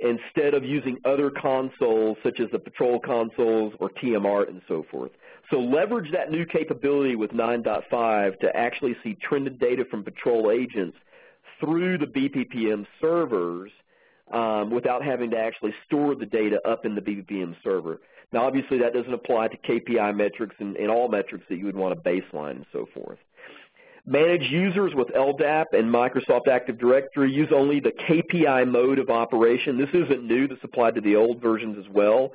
instead of using other consoles such as the patrol consoles or TMR and so forth. So leverage that new capability with 9.5 to actually see trended data from patrol agents through the BPPM servers um, without having to actually store the data up in the BPPM server. Now, obviously, that doesn't apply to KPI metrics and, and all metrics that you would want to baseline and so forth. Manage users with LDAP and Microsoft Active Directory. Use only the KPI mode of operation. This isn't new. This applied to the old versions as well.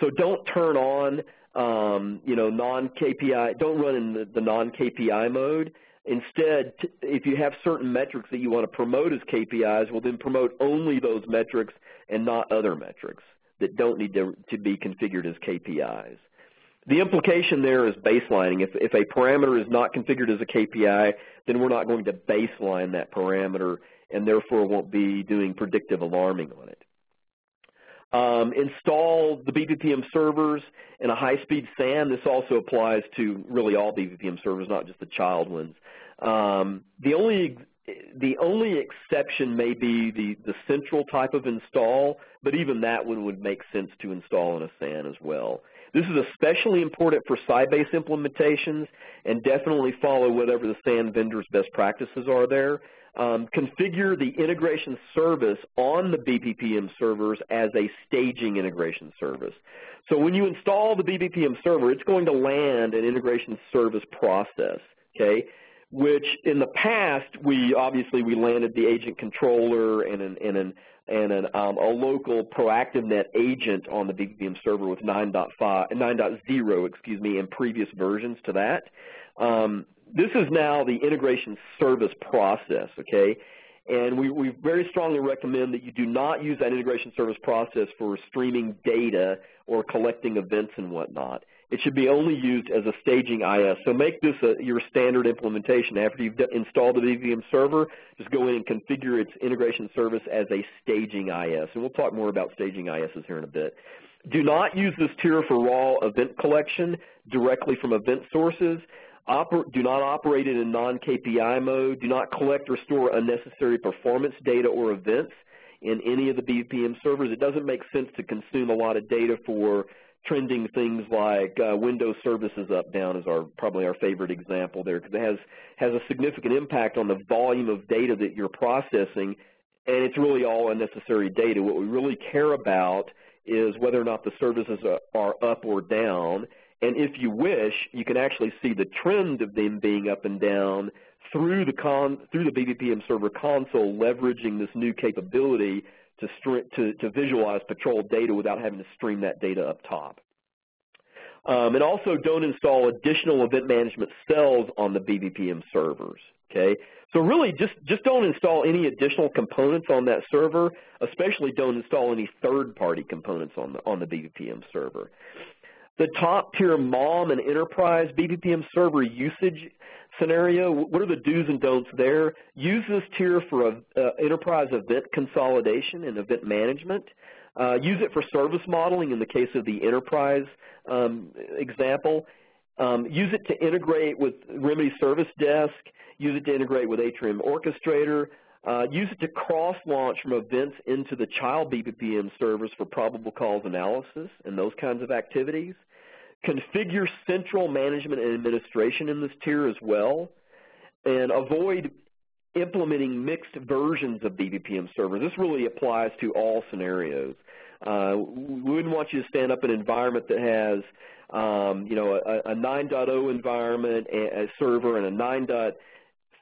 So don't turn on, um, you know, non-KPI. Don't run in the, the non-KPI mode. Instead, if you have certain metrics that you want to promote as KPIs, well then promote only those metrics and not other metrics that don't need to, to be configured as KPIs. the implication there is baselining. If, if a parameter is not configured as a KPI, then we're not going to baseline that parameter and therefore won't be doing predictive alarming on it. Um, install the BPPM servers in a high-speed SAN. This also applies to really all BPPM servers, not just the child ones. Um, the only the only exception may be the, the central type of install, but even that one would make sense to install in a SAN as well. This is especially important for Sybase implementations and definitely follow whatever the SAN vendor's best practices are there. Um, configure the integration service on the BPPM servers as a staging integration service. So when you install the BPPM server, it's going to land an integration service process, okay? Which in the past, we obviously we landed the agent controller and an, and an and an, um, a local ProactiveNet agent on the BPPM server with 9.5, 9.0, excuse me, in previous versions to that. Um, this is now the integration service process, okay? And we, we very strongly recommend that you do not use that integration service process for streaming data or collecting events and whatnot. It should be only used as a staging IS. So make this a, your standard implementation. After you've installed the BPPM server, just go in and configure its integration service as a staging IS. And we'll talk more about staging ISs here in a bit. Do not use this tier for raw event collection directly from event sources. Oper do not operate it in non-KPI mode. Do not collect or store unnecessary performance data or events in any of the BPM servers. It doesn't make sense to consume a lot of data for trending things like uh, Windows services up down is our probably our favorite example there because it has has a significant impact on the volume of data that you're processing, and it's really all unnecessary data. What we really care about is whether or not the services are, are up or down, and if you wish, you can actually see the trend of them being up and down through the con through the BPPM server console, leveraging this new capability to, to, to visualize patrol data without having to stream that data up top. Um, and also don't install additional event management cells on the BPPM servers, okay? So really just, just don't install any additional components on that server, especially don't install any third-party components on the, on the BPPM server. The top tier MOM and enterprise BPPM server usage scenario, what are the do's and don'ts there? Use this tier for a, uh, enterprise event consolidation and event management. Uh, use it for service modeling in the case of the enterprise um, example. Um, use it to integrate with Remedy Service Desk. Use it to integrate with Atrium Orchestrator. Uh, use it to cross-launch from events into the child BPPM servers for probable cause analysis and those kinds of activities. Configure central management and administration in this tier as well. And avoid implementing mixed versions of BPPM servers. This really applies to all scenarios. Uh, we wouldn't want you to stand up an environment that has, um, you know, a, a 9.0 environment, a, a server, and a 9.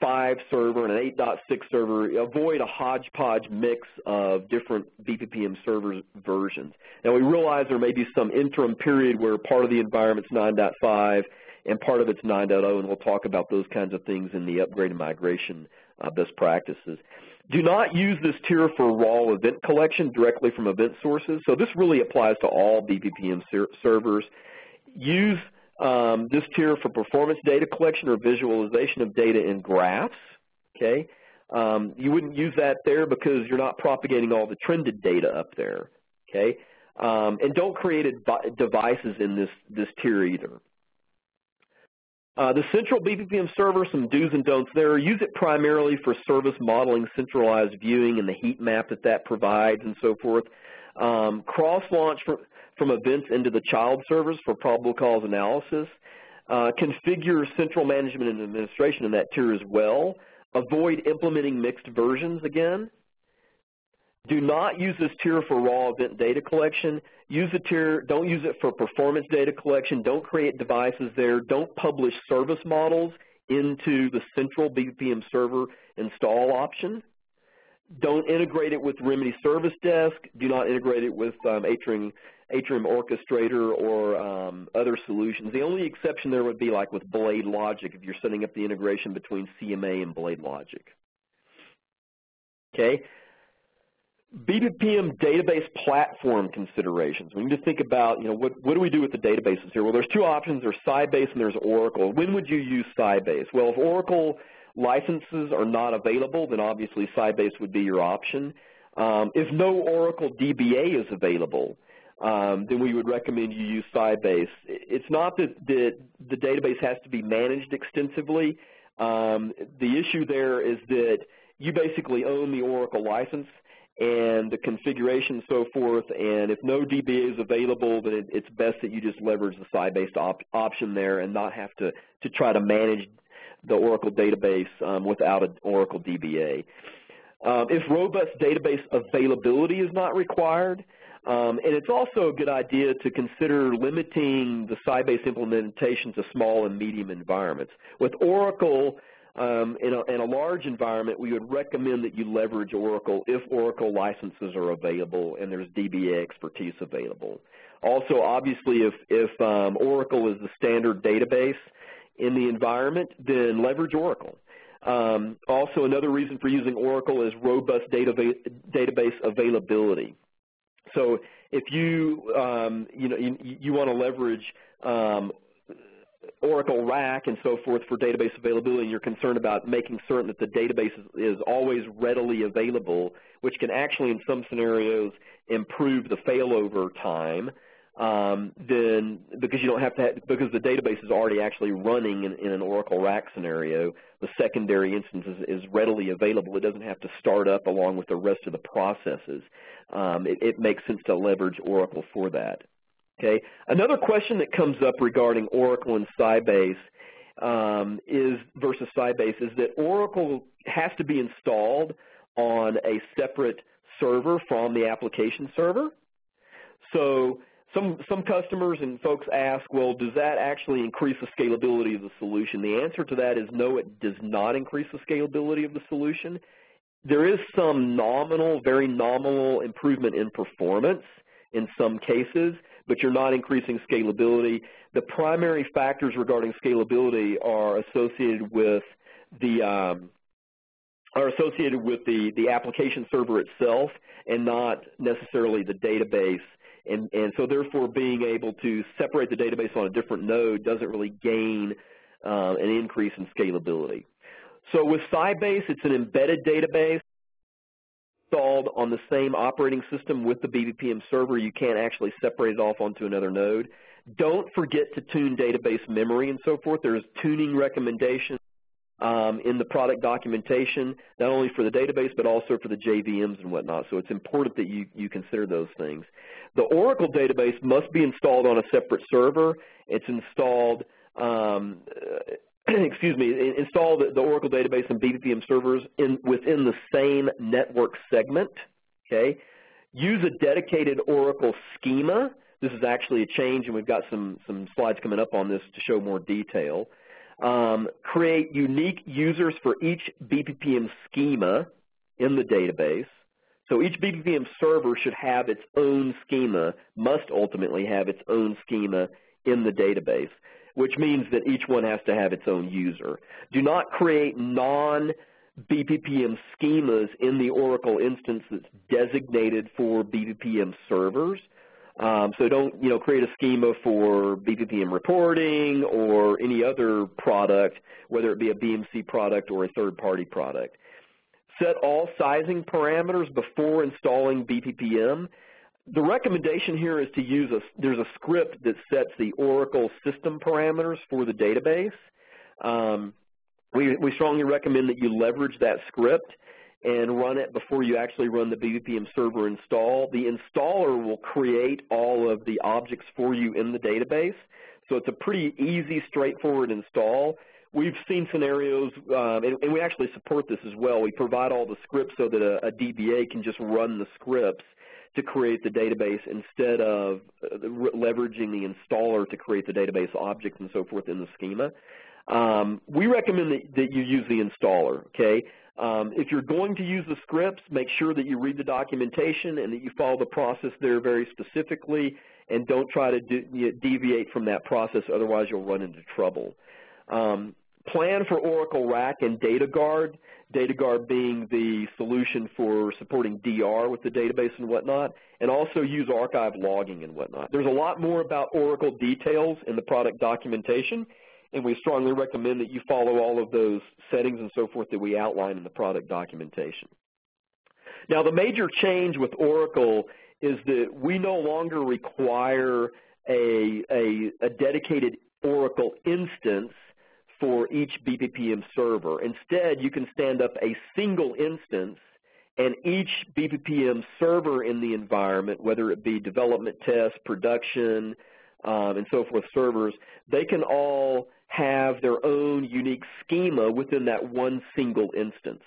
5 server and an 8.6 server, avoid a hodgepodge mix of different BPPM server versions. Now we realize there may be some interim period where part of the environment's 9.5 and part of it's 9.0, and we'll talk about those kinds of things in the upgrade and migration uh, best practices. Do not use this tier for raw event collection directly from event sources. So this really applies to all BPPM ser servers. Use um, this tier for performance data collection or visualization of data in graphs. Okay, um, you wouldn't use that there because you're not propagating all the trended data up there. Okay, um, and don't create devices in this this tier either. Uh, the central BPPM server, some do's and don'ts there. Use it primarily for service modeling, centralized viewing, and the heat map that that provides and so forth. Um, Cross-launch from events into the child servers for probable cause analysis. Uh, configure central management and administration in that tier as well. Avoid implementing mixed versions again. Do not use this tier for raw event data collection. Use the tier, don't use it for performance data collection. Don't create devices there. Don't publish service models into the central BPM server install option. Don't integrate it with Remedy Service Desk. Do not integrate it with um, Atrium Atrium Orchestrator or um, other solutions. The only exception there would be like with BladeLogic if you're setting up the integration between CMA and BladeLogic. Okay. BPPM database platform considerations. We need to think about, you know, what, what do we do with the databases here? Well, there's two options. There's Sybase and there's Oracle. When would you use Sybase? Well, if Oracle licenses are not available, then obviously Sybase would be your option. Um, if no Oracle DBA is available, um, then we would recommend you use Sybase. It's not that the, database has to be managed extensively. Um, the issue there is that you basically own the Oracle license and the configuration and so forth, and if no DBA is available, then it, it's best that you just leverage the Sybase op option there and not have to, to try to manage the Oracle database um, without an Oracle DBA. Um, if robust database availability is not required, um, and it's also a good idea to consider limiting the Sybase implementation to small and medium environments. With Oracle, um, in, a, in, a, large environment, we would recommend that you leverage Oracle if Oracle licenses are available and there's DBA expertise available. Also, obviously, if, if um, Oracle is the standard database in the environment, then leverage Oracle. Um, also, another reason for using Oracle is robust database availability. So if you, um, you know, you, you want to leverage um, Oracle RAC and so forth for database availability, and you're concerned about making certain that the database is, is always readily available, which can actually in some scenarios improve the failover time, um, then because you don't have to have, because the database is already actually running in, in an Oracle RAC scenario, the secondary instance is, is, readily available. It doesn't have to start up along with the rest of the processes. Um, it, it, makes sense to leverage Oracle for that. Okay. Another question that comes up regarding Oracle and Sybase um, is versus Sybase is that Oracle has to be installed on a separate server from the application server. So some, some customers and folks ask, well, does that actually increase the scalability of the solution? The answer to that is no, it does not increase the scalability of the solution. There is some nominal, very nominal improvement in performance in some cases, but you're not increasing scalability. The primary factors regarding scalability are associated with the um, are associated with the, the application server itself and not necessarily the database. And, and so therefore being able to separate the database on a different node doesn't really gain uh, an increase in scalability. So with Sybase, it's an embedded database installed on the same operating system with the BPPM server. You can't actually separate it off onto another node. Don't forget to tune database memory and so forth. There's tuning recommendations um, in the product documentation, not only for the database but also for the JVMs and whatnot. So it's important that you, you consider those things. The Oracle database must be installed on a separate server. It's installed um, *clears throat* excuse me, install the, the, Oracle database and BPPM servers in, within the same network segment, okay? Use a dedicated Oracle schema. This is actually a change, and we've got some, some slides coming up on this to show more detail. Um, create unique users for each BPPM schema in the database. So each BPPM server should have its own schema, must ultimately have its own schema in the database which means that each one has to have its own user. Do not create non BPPM schemas in the Oracle instance that's designated for BPPM servers. Um, so don't you know create a schema for BPPM reporting or any other product, whether it be a BMC product or a third-party product. Set all sizing parameters before installing BPPM the recommendation here is to use a, there's a script that sets the Oracle system parameters for the database. Um, we, we strongly recommend that you leverage that script and run it before you actually run the BPPM server install. The installer will create all of the objects for you in the database. So it's a pretty easy, straightforward install. We've seen scenarios, um, and, and, we actually support this as well. We provide all the scripts so that a, a DBA can just run the scripts to create the database instead of uh, leveraging the installer to create the database objects and so forth in the schema. Um, we recommend that, that, you use the installer, okay? Um, if you're going to use the scripts, make sure that you read the documentation and that you follow the process there very specifically and don't try to de deviate from that process, otherwise you'll run into trouble. Um, plan for Oracle RAC and DataGuard. DataGuard being the solution for supporting DR with the database and whatnot, and also use archive logging and whatnot. There's a lot more about Oracle details in the product documentation, and we strongly recommend that you follow all of those settings and so forth that we outline in the product documentation. Now the major change with Oracle is that we no longer require a, a, a dedicated Oracle instance for each BPPM server. Instead, you can stand up a single instance and each BPPM server in the environment, whether it be development test, production, um, and so forth servers, they can all have their own unique schema within that one single instance.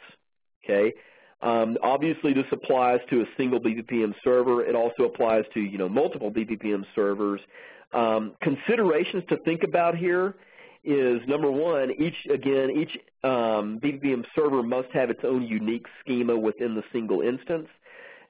Okay? Um, obviously, this applies to a single BPPM server. It also applies to you know multiple BPPM servers. Um, considerations to think about here is number one, each again, each um, BPPM server must have its own unique schema within the single instance.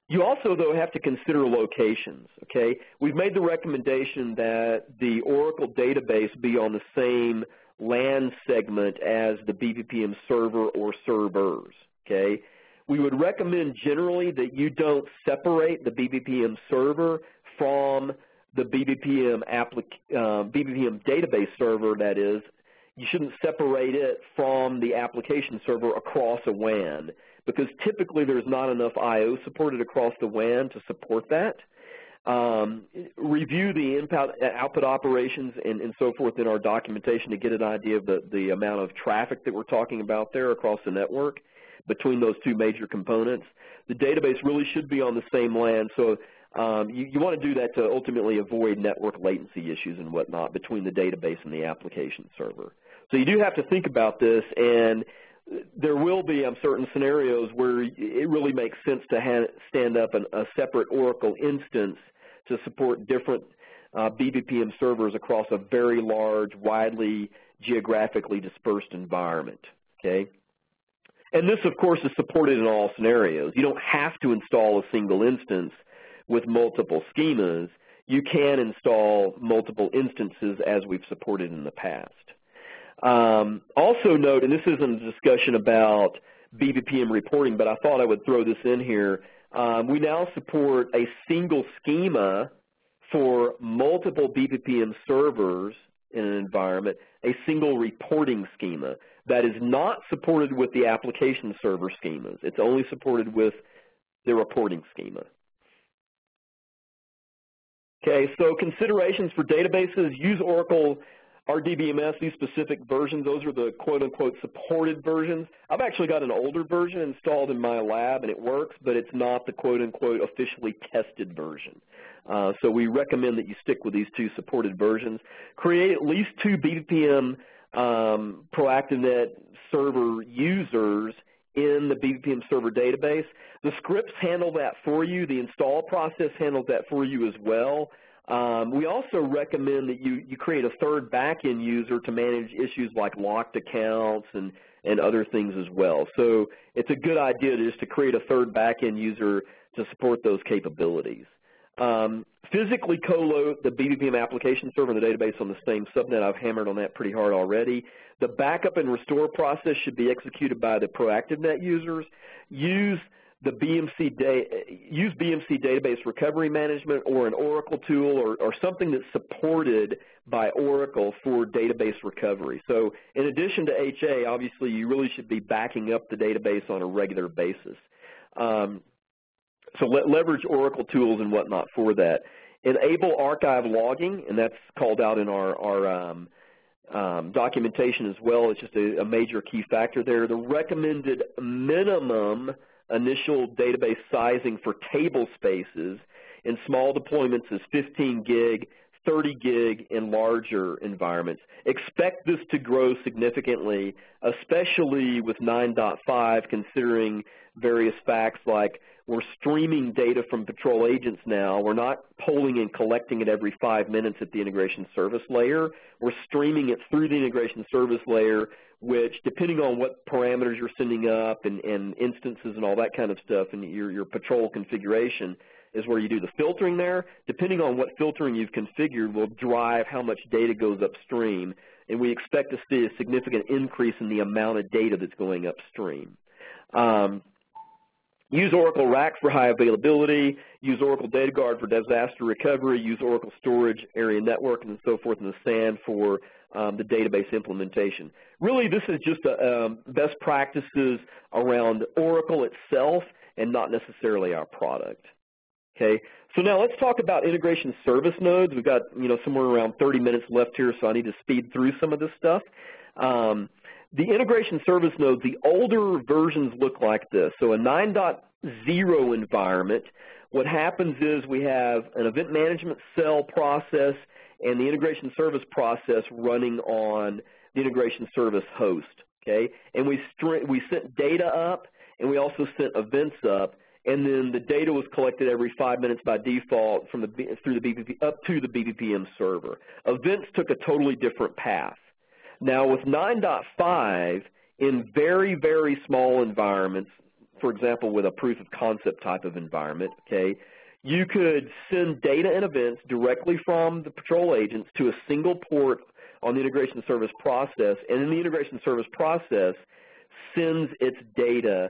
You also, though, have to consider locations, okay? We've made the recommendation that the Oracle database be on the same LAN segment as the BPPM server or servers, okay? We would recommend generally that you don't separate the BPPM server from the BPPM, uh, BPPM database server, that is, you shouldn't separate it from the application server across a WAN because typically there's not enough I.O. supported across the WAN to support that. Um, review the input, output operations and, and, so forth in our documentation to get an idea of the, the amount of traffic that we're talking about there across the network between those two major components. The database really should be on the same LAN, so um, you, you want to do that to ultimately avoid network latency issues and whatnot between the database and the application server. So you do have to think about this, and there will be um, certain scenarios where it really makes sense to stand up an, a separate Oracle instance to support different uh, BPPM servers across a very large, widely geographically dispersed environment. Okay. And this, of course, is supported in all scenarios. You don't have to install a single instance with multiple schemas, you can install multiple instances as we've supported in the past. Um, also note, and this isn't a discussion about BPPM reporting, but I thought I would throw this in here. Um, we now support a single schema for multiple BPPM servers in an environment, a single reporting schema that is not supported with the application server schemas. It's only supported with the reporting schema. Okay, so considerations for databases, use Oracle RDBMS, these specific versions, those are the quote-unquote supported versions. I've actually got an older version installed in my lab, and it works, but it's not the quote-unquote officially tested version. Uh, so we recommend that you stick with these two supported versions. Create at least two BPPM um, ProactiveNet server users in the BPPM server database. The scripts handle that for you. The install process handles that for you as well. Um, we also recommend that you, you create a third backend user to manage issues like locked accounts and, and other things as well. So it's a good idea just to create a third backend user to support those capabilities. Um, physically co-load the BPPM application server and the database on the same subnet. I've hammered on that pretty hard already. The backup and restore process should be executed by the ProactiveNet users. Use the BMC use BMC database recovery management or an Oracle tool or, or something that's supported by Oracle for database recovery. So in addition to HA, obviously you really should be backing up the database on a regular basis. Um, so le leverage Oracle tools and whatnot for that. Enable archive logging, and that's called out in our, our um, um, documentation as well. It's just a, a major key factor there. The recommended minimum initial database sizing for table spaces in small deployments is 15 gig, 30 gig in larger environments. Expect this to grow significantly, especially with 9.5 considering various facts like we're streaming data from patrol agents now. We're not polling and collecting it every five minutes at the integration service layer. We're streaming it through the integration service layer, which depending on what parameters you're sending up and, and instances and all that kind of stuff and your, your patrol configuration is where you do the filtering there. Depending on what filtering you've configured will drive how much data goes upstream. And we expect to see a significant increase in the amount of data that's going upstream. Um, use Oracle RAC for high availability, use Oracle Data Guard for disaster recovery, use Oracle Storage Area Network and so forth in the SAN for um, the database implementation. Really, this is just a, um, best practices around Oracle itself and not necessarily our product. Okay, so now let's talk about integration service nodes. We've got you know somewhere around 30 minutes left here, so I need to speed through some of this stuff. Um, the integration service nodes, the older versions look like this. So a 9.0 environment, what happens is we have an event management cell process and the integration service process running on the integration service host. Okay, and we we sent data up and we also sent events up, and then the data was collected every five minutes by default from the through the BPP up to the BPPM server. Events took a totally different path. Now with 9.5, in very, very small environments, for example, with a proof of concept type of environment, okay, you could send data and events directly from the patrol agents to a single port on the integration service process, and then the integration service process sends its data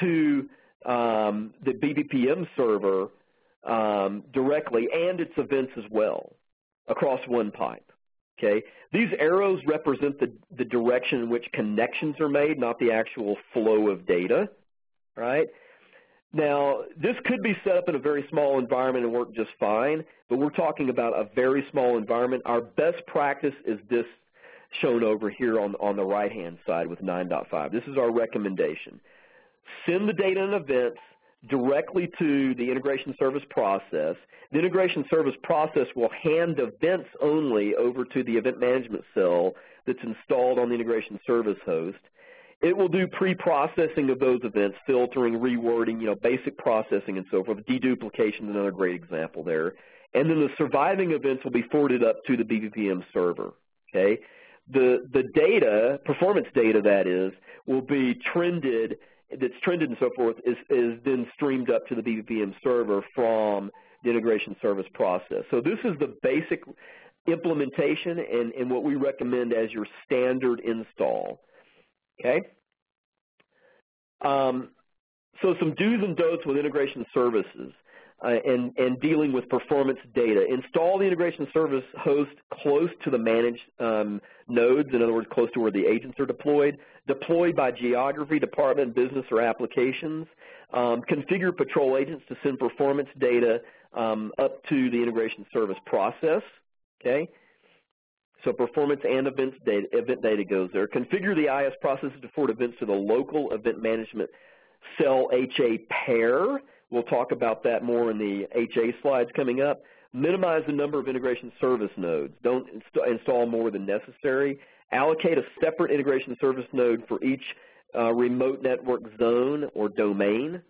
to um, the BPPM server um, directly and its events as well across one pipe. Okay, these arrows represent the, the direction in which connections are made, not the actual flow of data, right? Now, this could be set up in a very small environment and work just fine, but we're talking about a very small environment. Our best practice is this shown over here on, on the right-hand side with 9.5. This is our recommendation. Send the data and events directly to the integration service process. The integration service process will hand events only over to the event management cell that's installed on the integration service host. It will do pre-processing of those events, filtering, rewording, you know, basic processing and so forth. Deduplication is another great example there. And then the surviving events will be forwarded up to the BPPM server. Okay, the the data, performance data that is, will be trended that's trended and so forth is, is then streamed up to the BPPM server from the integration service process. So this is the basic implementation and, and what we recommend as your standard install. Okay? Um, so some do's and don'ts with integration services and, and dealing with performance data. Install the integration service host close to the managed um, nodes, in other words, close to where the agents are deployed. Deploy by geography, department, business, or applications. Um, configure patrol agents to send performance data um, up to the integration service process. Okay, so performance and events data, event data goes there. Configure the IS processes to forward events to the local event management cell HA pair. We'll talk about that more in the HA slides coming up. Minimize the number of integration service nodes. Don't inst install more than necessary. Allocate a separate integration service node for each uh, remote network zone or domain.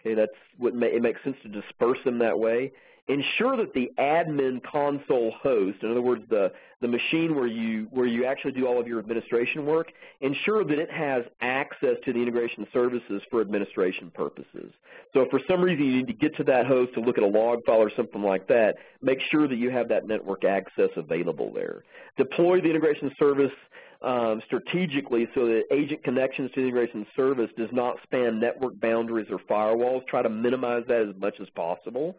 Okay, that's what ma it makes sense to disperse them that way. Ensure that the admin console host, in other words, the, the machine where you, where you actually do all of your administration work, ensure that it has access to the integration services for administration purposes. So if for some reason you need to get to that host to look at a log file or something like that, make sure that you have that network access available there. Deploy the integration service um, strategically so that agent connections to the integration service does not span network boundaries or firewalls. Try to minimize that as much as possible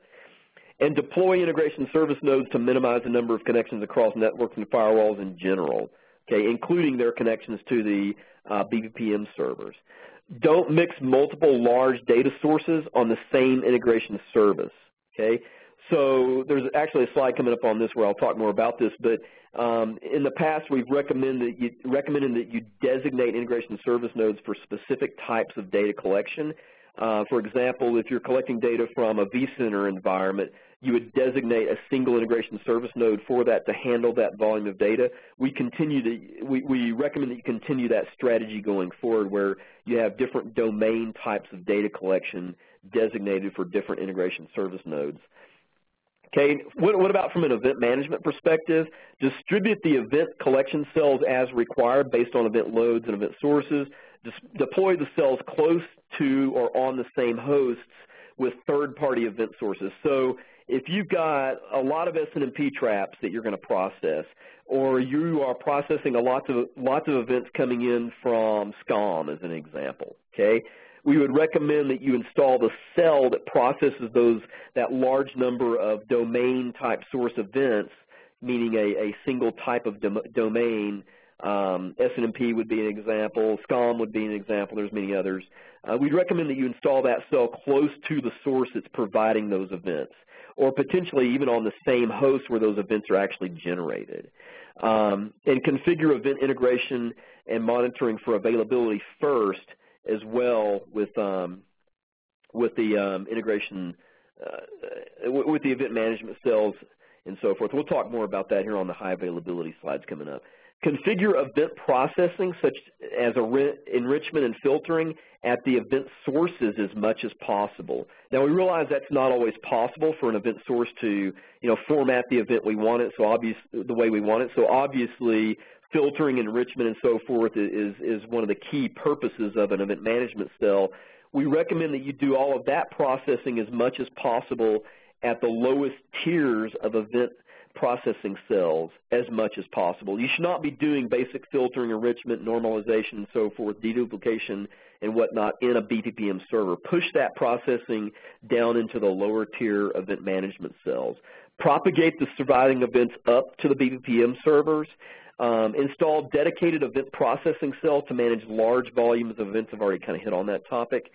and deploy integration service nodes to minimize the number of connections across networks and firewalls in general, okay, including their connections to the uh, BPPM servers. Don't mix multiple large data sources on the same integration service, okay? So there's actually a slide coming up on this where I'll talk more about this, but um, in the past we've recommended, you, recommended that you designate integration service nodes for specific types of data collection. Uh, for example, if you're collecting data from a vCenter environment, you would designate a single integration service node for that to handle that volume of data. We continue to, we, we recommend that you continue that strategy going forward where you have different domain types of data collection designated for different integration service nodes. Okay, what, what, about from an event management perspective? Distribute the event collection cells as required based on event loads and event sources. Deploy the cells close to or on the same hosts with third-party event sources. So if you've got a lot of SNMP traps that you're going to process, or you are processing a lots of lots of events coming in from SCOM as an example, Okay, we would recommend that you install the cell that processes those that large number of domain type source events, meaning a, a single type of dom domain. Um, SNMP would be an example. SCOM would be an example. There's many others. Uh, we'd recommend that you install that cell close to the source that's providing those events, or potentially even on the same host where those events are actually generated. Um, and configure event integration and monitoring for availability first as well with um, with the um, integration uh, with the event management cells and so forth. We'll talk more about that here on the high availability slides coming up. Configure event processing such as enrichment and filtering at the event sources as much as possible. Now we realize that's not always possible for an event source to you know format the event we want it so obvious the way we want it. So obviously filtering, enrichment, and so forth is, is one of the key purposes of an event management cell. We recommend that you do all of that processing as much as possible at the lowest tiers of event processing cells as much as possible. You should not be doing basic filtering, enrichment, normalization, and so forth, deduplication, and whatnot in a BPPM server. Push that processing down into the lower tier event management cells. Propagate the surviving events up to the BPPM servers. Um, install dedicated event processing cells to manage large volumes of events. I've already kind of hit on that topic.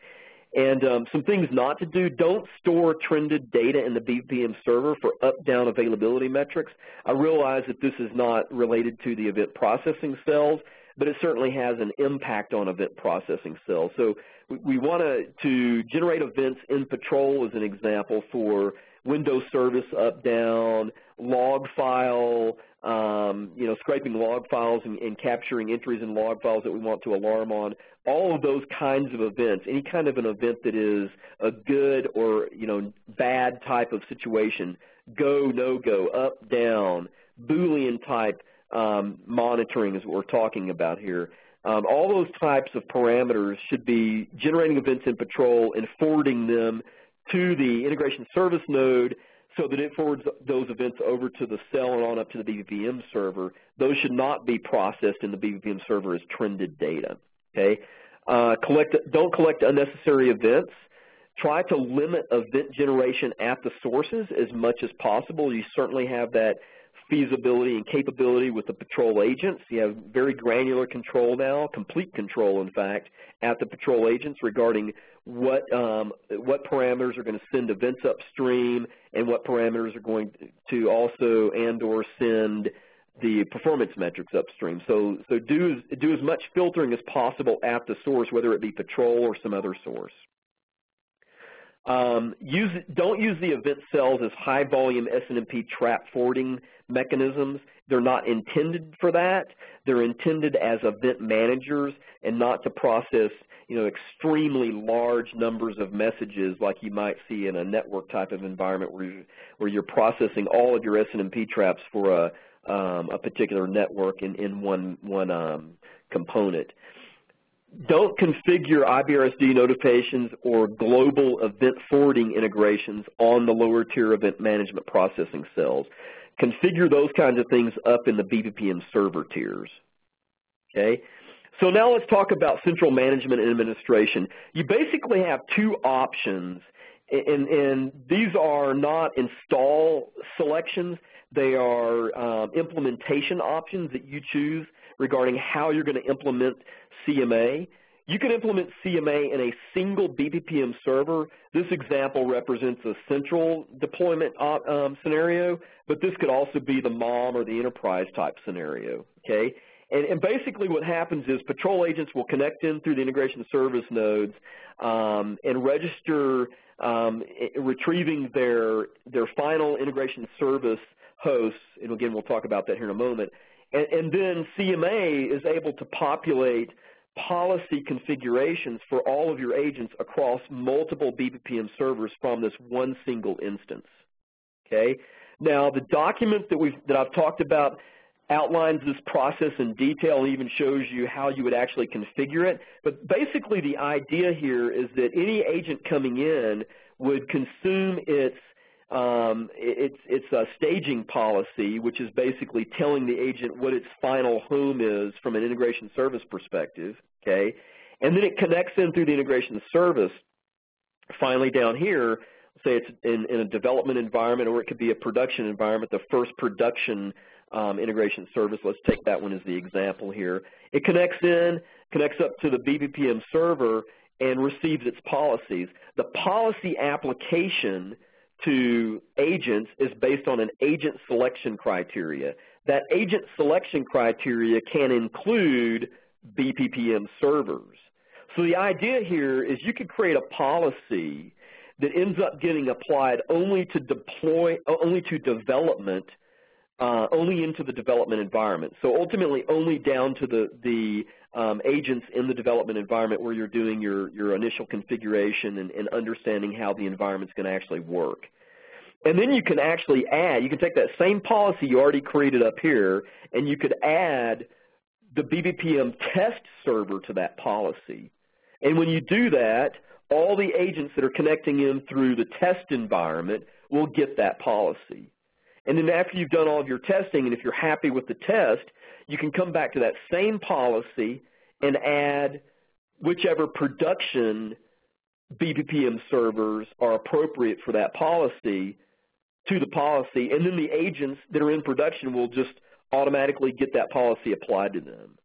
And um, some things not to do, don't store trended data in the BPM server for up-down availability metrics. I realize that this is not related to the event processing cells, but it certainly has an impact on event processing cells. So we, we want to generate events in Patrol as an example for Windows service up, down, log file, um, you know, scraping log files and, and, capturing entries in log files that we want to alarm on, all of those kinds of events, any kind of an event that is a good or, you know, bad type of situation, go, no go, up, down, Boolean type um, monitoring is what we're talking about here. Um, all those types of parameters should be generating events in Patrol and forwarding them to the integration service node so that it forwards those events over to the cell and on up to the BPPM server. Those should not be processed in the BPPM server as trended data. Okay, uh, collect, don't collect unnecessary events. Try to limit event generation at the sources as much as possible. You certainly have that feasibility and capability with the patrol agents. You have very granular control now, complete control, in fact, at the patrol agents regarding what um, what parameters are going to send events upstream and what parameters are going to also and or send the performance metrics upstream. So so do do as much filtering as possible at the source, whether it be patrol or some other source. Um, use, don't use the event cells as high volume SNMP trap forwarding mechanisms. They're not intended for that. They're intended as event managers and not to process you know, extremely large numbers of messages like you might see in a network type of environment where, you, where you're processing all of your SNMP traps for a, um, a particular network in, in one, one um, component. Don't configure IBRSD notifications or global event forwarding integrations on the lower tier event management processing cells. Configure those kinds of things up in the BPPM server tiers. Okay? So now let's talk about central management and administration. You basically have two options, and, and these are not install selections. They are um, implementation options that you choose regarding how you're going to implement CMA. You can implement CMA in a single BPPM server. This example represents a central deployment um, scenario, but this could also be the MOM or the enterprise type scenario. Okay, and, and, basically what happens is patrol agents will connect in through the integration service nodes um, and register um, retrieving their, their final integration service hosts, and again we'll talk about that here in a moment, and, and then CMA is able to populate policy configurations for all of your agents across multiple BPPM servers from this one single instance. Okay. Now the document that we've that I've talked about outlines this process in detail and even shows you how you would actually configure it. But basically the idea here is that any agent coming in would consume its um, it's, it's a staging policy, which is basically telling the agent what its final home is from an integration service perspective, okay? And then it connects in through the integration service. Finally, down here, say it's in, in a development environment or it could be a production environment, the first production um, integration service. Let's take that one as the example here. It connects in, connects up to the BPPM server, and receives its policies. The policy application to agents is based on an agent selection criteria. That agent selection criteria can include BPPM servers. So the idea here is you could create a policy that ends up getting applied only to deploy, only to development, uh, only into the development environment. So ultimately only down to the, the um, agents in the development environment where you're doing your, your initial configuration and, and understanding how the environment's going to actually work. And then you can actually add, you can take that same policy you already created up here, and you could add the BPPM test server to that policy. And when you do that, all the agents that are connecting in through the test environment will get that policy. And then after you've done all of your testing, and if you're happy with the test, you can come back to that same policy and add whichever production BPPM servers are appropriate for that policy to the policy, and then the agents that are in production will just automatically get that policy applied to them.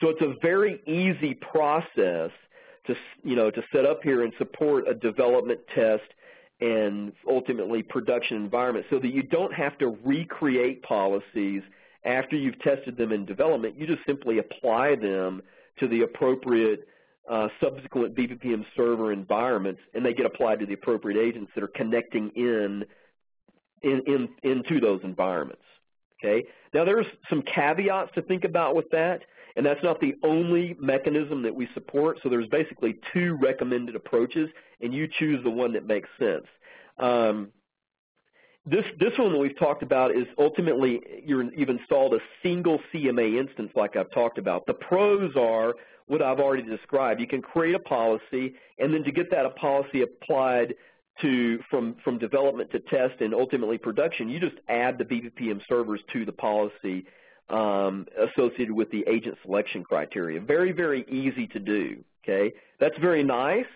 So it's a very easy process to, you know, to set up here and support a development test and ultimately production environment so that you don't have to recreate policies after you've tested them in development. You just simply apply them to the appropriate uh, subsequent BPPM server environments, and they get applied to the appropriate agents that are connecting in, in, in into those environments. Okay. Now there's some caveats to think about with that. And that's not the only mechanism that we support. So there's basically two recommended approaches, and you choose the one that makes sense. Um, this, this one that we've talked about is ultimately you have installed a single CMA instance like I've talked about. The pros are what I've already described. You can create a policy, and then to get that policy applied to from, from development to test and ultimately production, you just add the BPPM servers to the policy um, associated with the agent selection criteria. Very, very easy to do, okay? That's very nice,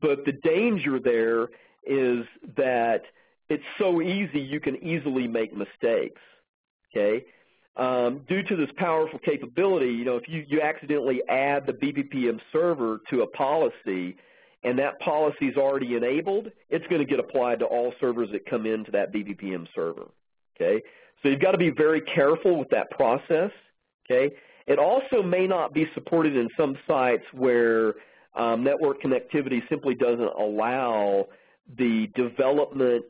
but the danger there is that it's so easy you can easily make mistakes, okay? Um, due to this powerful capability, you know, if you, you accidentally add the BPPM server to a policy and that policy is already enabled, it's going to get applied to all servers that come into that BPPM server, okay? So you've got to be very careful with that process. Okay. It also may not be supported in some sites where um, network connectivity simply doesn't allow the development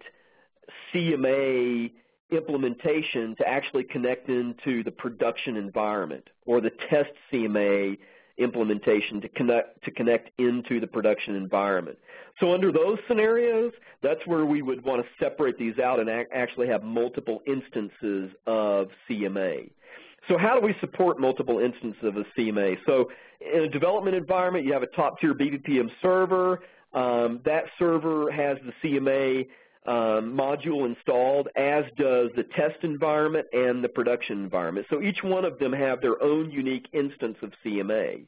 CMA implementation to actually connect into the production environment or the test CMA implementation to connect, to connect into the production environment. So under those scenarios, that's where we would want to separate these out and actually have multiple instances of CMA. So how do we support multiple instances of a CMA? So in a development environment, you have a top-tier BPPM server. Um, that server has the CMA um, module installed, as does the test environment and the production environment. So each one of them have their own unique instance of CMA.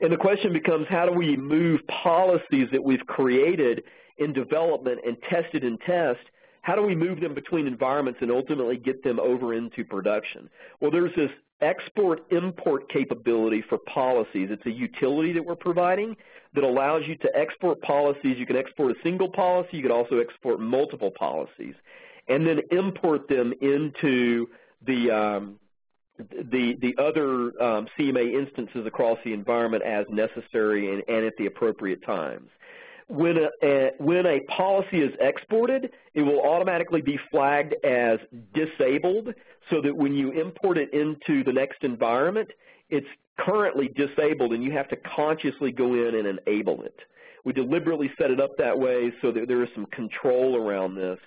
And the question becomes how do we move policies that we've created in development and tested in test, how do we move them between environments and ultimately get them over into production? Well, there's this export-import capability for policies. It's a utility that we're providing that allows you to export policies. You can export a single policy. You can also export multiple policies and then import them into the, um, the, the other um, CMA instances across the environment as necessary and, and at the appropriate times. When a, a, when a policy is exported, it will automatically be flagged as disabled so that when you import it into the next environment, it's currently disabled and you have to consciously go in and enable it. We deliberately set it up that way so that there is some control around this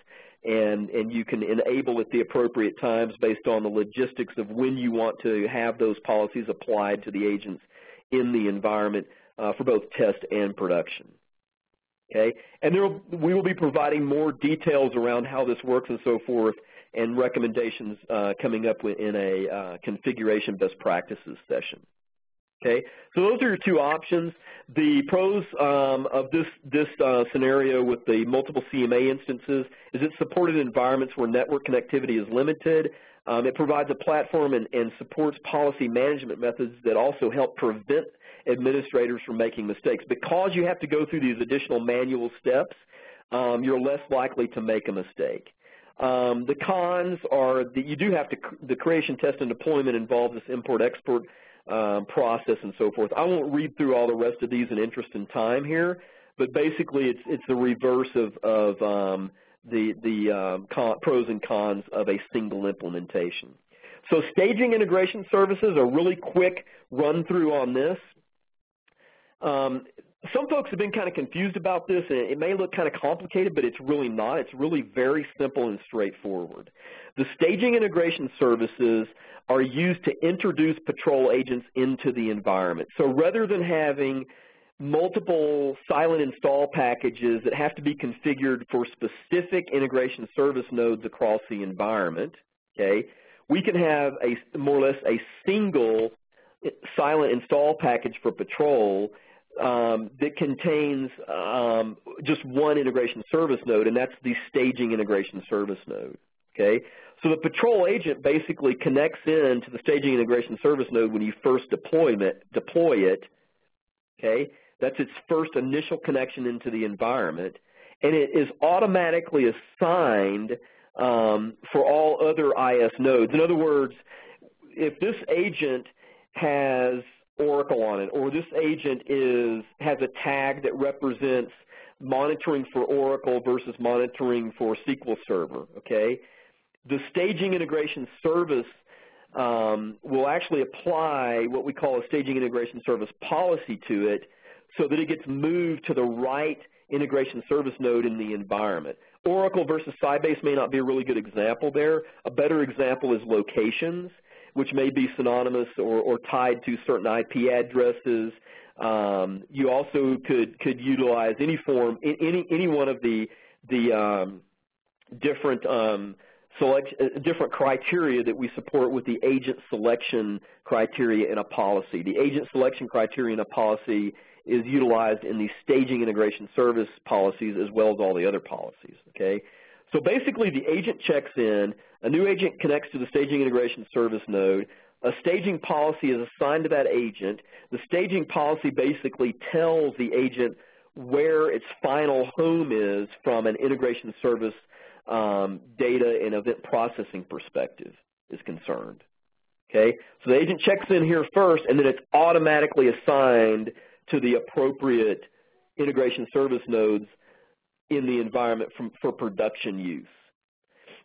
and, and you can enable at the appropriate times based on the logistics of when you want to have those policies applied to the agents in the environment uh, for both test and production. Okay, and will, we will be providing more details around how this works and so forth and recommendations uh, coming up in a uh, configuration best practices session. Okay, so those are your two options. The pros um, of this, this uh, scenario with the multiple CMA instances is it's supported environments where network connectivity is limited. Um, it provides a platform and, and supports policy management methods that also help prevent administrators from making mistakes. Because you have to go through these additional manual steps, um, you're less likely to make a mistake. Um, the cons are that you do have to, the creation, test, and deployment involves this import-export um, process and so forth. I won't read through all the rest of these in interest in time here, but basically it's, it's the reverse of, of um, the, the um, con, pros and cons of a single implementation. So staging integration services, a really quick run through on this. Some folks have been kind of confused about this, and it may look kind of complicated, but it's really not. It's really very simple and straightforward. The staging integration services are used to introduce patrol agents into the environment. So rather than having multiple silent install packages that have to be configured for specific integration service nodes across the environment, okay, we can have a more or less a single silent install package for patrol um, that contains um, just one integration service node, and that's the staging integration service node. Okay, so the patrol agent basically connects in to the staging integration service node when you first deploy it. Deploy it. Okay, that's its first initial connection into the environment, and it is automatically assigned um, for all other IS nodes. In other words, if this agent has Oracle on it, or this agent is has a tag that represents monitoring for Oracle versus monitoring for SQL Server, okay? The staging integration service um, will actually apply what we call a staging integration service policy to it so that it gets moved to the right integration service node in the environment. Oracle versus Sybase may not be a really good example there. A better example is locations which may be synonymous or, or tied to certain IP addresses. Um, you also could could utilize any form, any any one of the the um, different um, select uh, different criteria that we support with the agent selection criteria in a policy. The agent selection criteria in a policy is utilized in the staging integration service policies as well as all the other policies. Okay, so basically the agent checks in, a new agent connects to the staging integration service node, a staging policy is assigned to that agent. The staging policy basically tells the agent where its final home is from an integration service um, data and event processing perspective is concerned. Okay, so the agent checks in here first, and then it's automatically assigned to the appropriate integration service nodes in the environment from, for production use.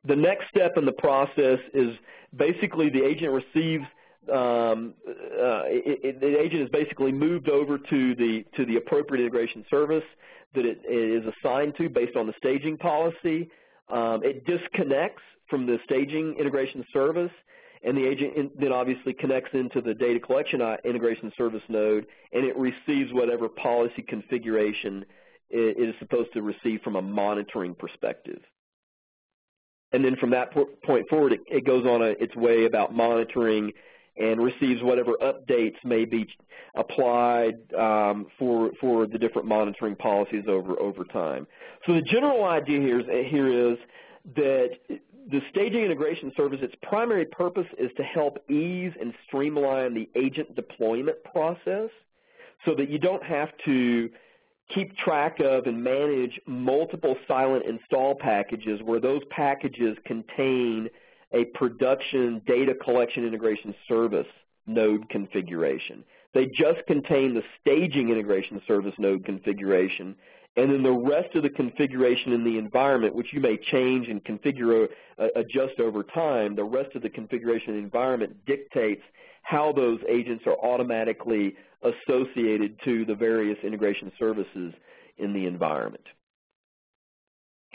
The next step in the process is basically the agent receives um, uh, it, it, the agent is basically moved over to the to the appropriate integration service that it, it is assigned to based on the staging policy. Um, it disconnects from the staging integration service, and the agent in, then obviously connects into the data collection uh, integration service node, and it receives whatever policy configuration it is supposed to receive from a monitoring perspective. And then from that point forward, it, it goes on a, its way about monitoring and receives whatever updates may be applied um, for, for the different monitoring policies over, over time. So the general idea here is, here is that the staging integration service, its primary purpose is to help ease and streamline the agent deployment process so that you don't have to keep track of and manage multiple silent install packages where those packages contain a production data collection integration service node configuration. They just contain the staging integration service node configuration, and then the rest of the configuration in the environment, which you may change and configure, uh, adjust over time, the rest of the configuration environment dictates how those agents are automatically associated to the various integration services in the environment.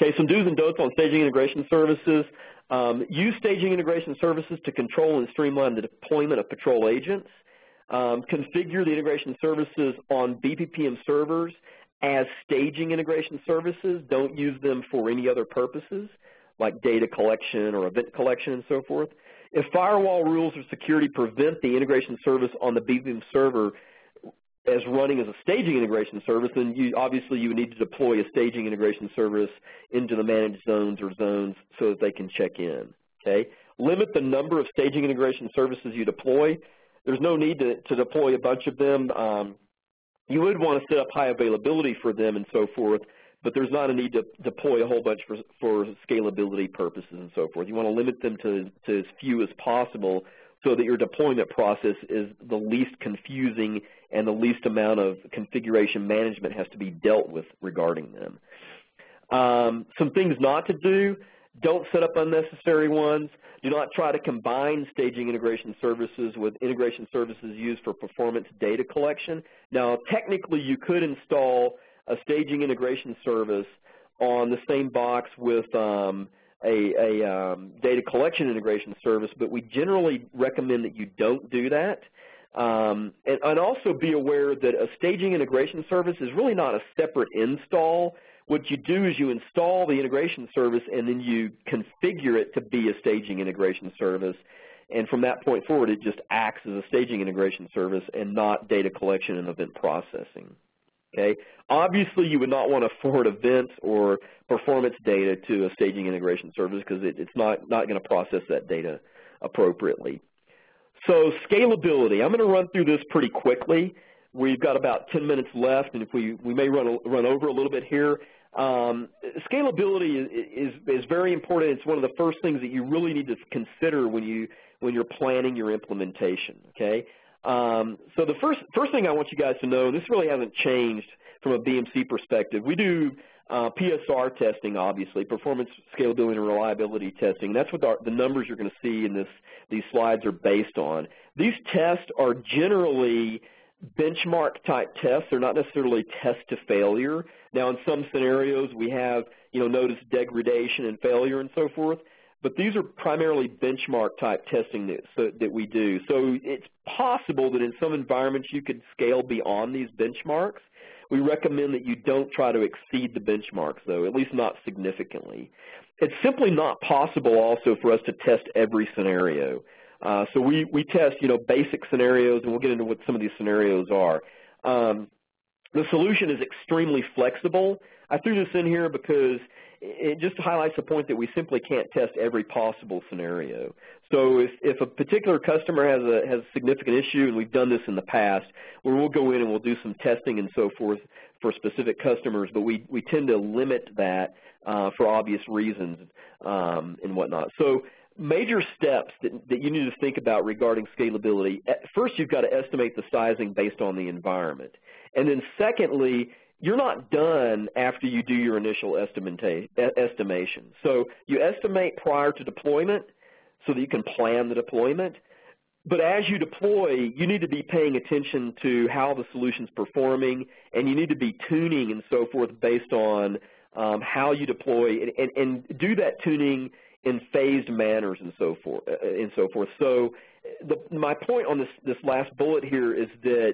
Okay, some do's and don'ts on staging integration services. Um, use staging integration services to control and streamline the deployment of patrol agents. Um, configure the integration services on BPPM servers as staging integration services. Don't use them for any other purposes like data collection or event collection and so forth. If firewall rules or security prevent the integration service on the BPM server as running as a staging integration service, then you, obviously you would need to deploy a staging integration service into the managed zones or zones so that they can check in. Okay? Limit the number of staging integration services you deploy. There's no need to, to deploy a bunch of them. Um, you would want to set up high availability for them and so forth, but there's not a need to deploy a whole bunch for, for scalability purposes and so forth. You want to limit them to, to as few as possible so that your deployment process is the least confusing and the least amount of configuration management has to be dealt with regarding them. Um, some things not to do, don't set up unnecessary ones. Do not try to combine staging integration services with integration services used for performance data collection. Now, technically, you could install a staging integration service on the same box with um, a, a um, data collection integration service, but we generally recommend that you don't do that. Um, and, and, also be aware that a staging integration service is really not a separate install. What you do is you install the integration service and then you configure it to be a staging integration service. And from that point forward, it just acts as a staging integration service and not data collection and event processing. Okay. Obviously, you would not want to forward events or performance data to a staging integration service because it, it's not, not going to process that data appropriately. So scalability, I'm going to run through this pretty quickly. We've got about 10 minutes left, and if we, we may run, run over a little bit here. Um, scalability is, is, is very important. It's one of the first things that you really need to consider when, you, when you're planning your implementation, okay? Um, so the first, first thing I want you guys to know, this really hasn't changed from a BMC perspective. We do uh, PSR testing, obviously, performance, scalability, and reliability testing. That's what the, the numbers you're going to see in this, these slides are based on. These tests are generally benchmark type tests. They're not necessarily test to failure. Now, in some scenarios, we have, you know, notice degradation and failure and so forth. But these are primarily benchmark type testing that, so, that we do. So it's possible that in some environments you could scale beyond these benchmarks. We recommend that you don't try to exceed the benchmarks, though, at least not significantly. It's simply not possible also for us to test every scenario. Uh, so we, we test, you know, basic scenarios, and we'll get into what some of these scenarios are. Um, the solution is extremely flexible. I threw this in here because it just highlights the point that we simply can't test every possible scenario. So if, if a particular customer has a, has a significant issue, and we've done this in the past, where we'll go in and we'll do some testing and so forth for specific customers, but we, we tend to limit that uh, for obvious reasons um, and whatnot. So major steps that, that you need to think about regarding scalability, first you've got to estimate the sizing based on the environment. And then secondly, you're not done after you do your initial estimation. So you estimate prior to deployment so that you can plan the deployment. But as you deploy, you need to be paying attention to how the solution's performing, and you need to be tuning and so forth based on um, how you deploy, and, and, and, do that tuning in phased manners and so forth. Uh, and so forth. So the, my point on this, this last bullet here is that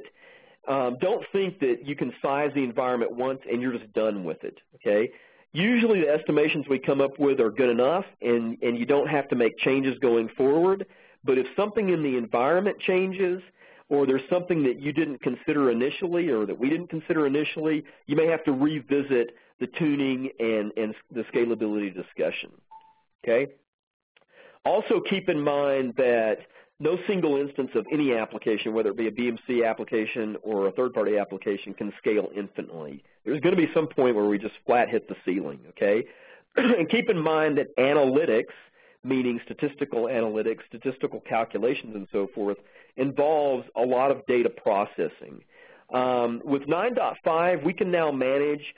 um, don't think that you can size the environment once and you're just done with it, okay? Usually the estimations we come up with are good enough and, and you don't have to make changes going forward, but if something in the environment changes or there's something that you didn't consider initially or that we didn't consider initially, you may have to revisit the tuning and, and the scalability discussion, okay? Also keep in mind that no single instance of any application, whether it be a BMC application or a third-party application, can scale infinitely. There's going to be some point where we just flat hit the ceiling, okay? *clears throat* and keep in mind that analytics, meaning statistical analytics, statistical calculations and so forth, involves a lot of data processing. Um, with 9.5, we can now manage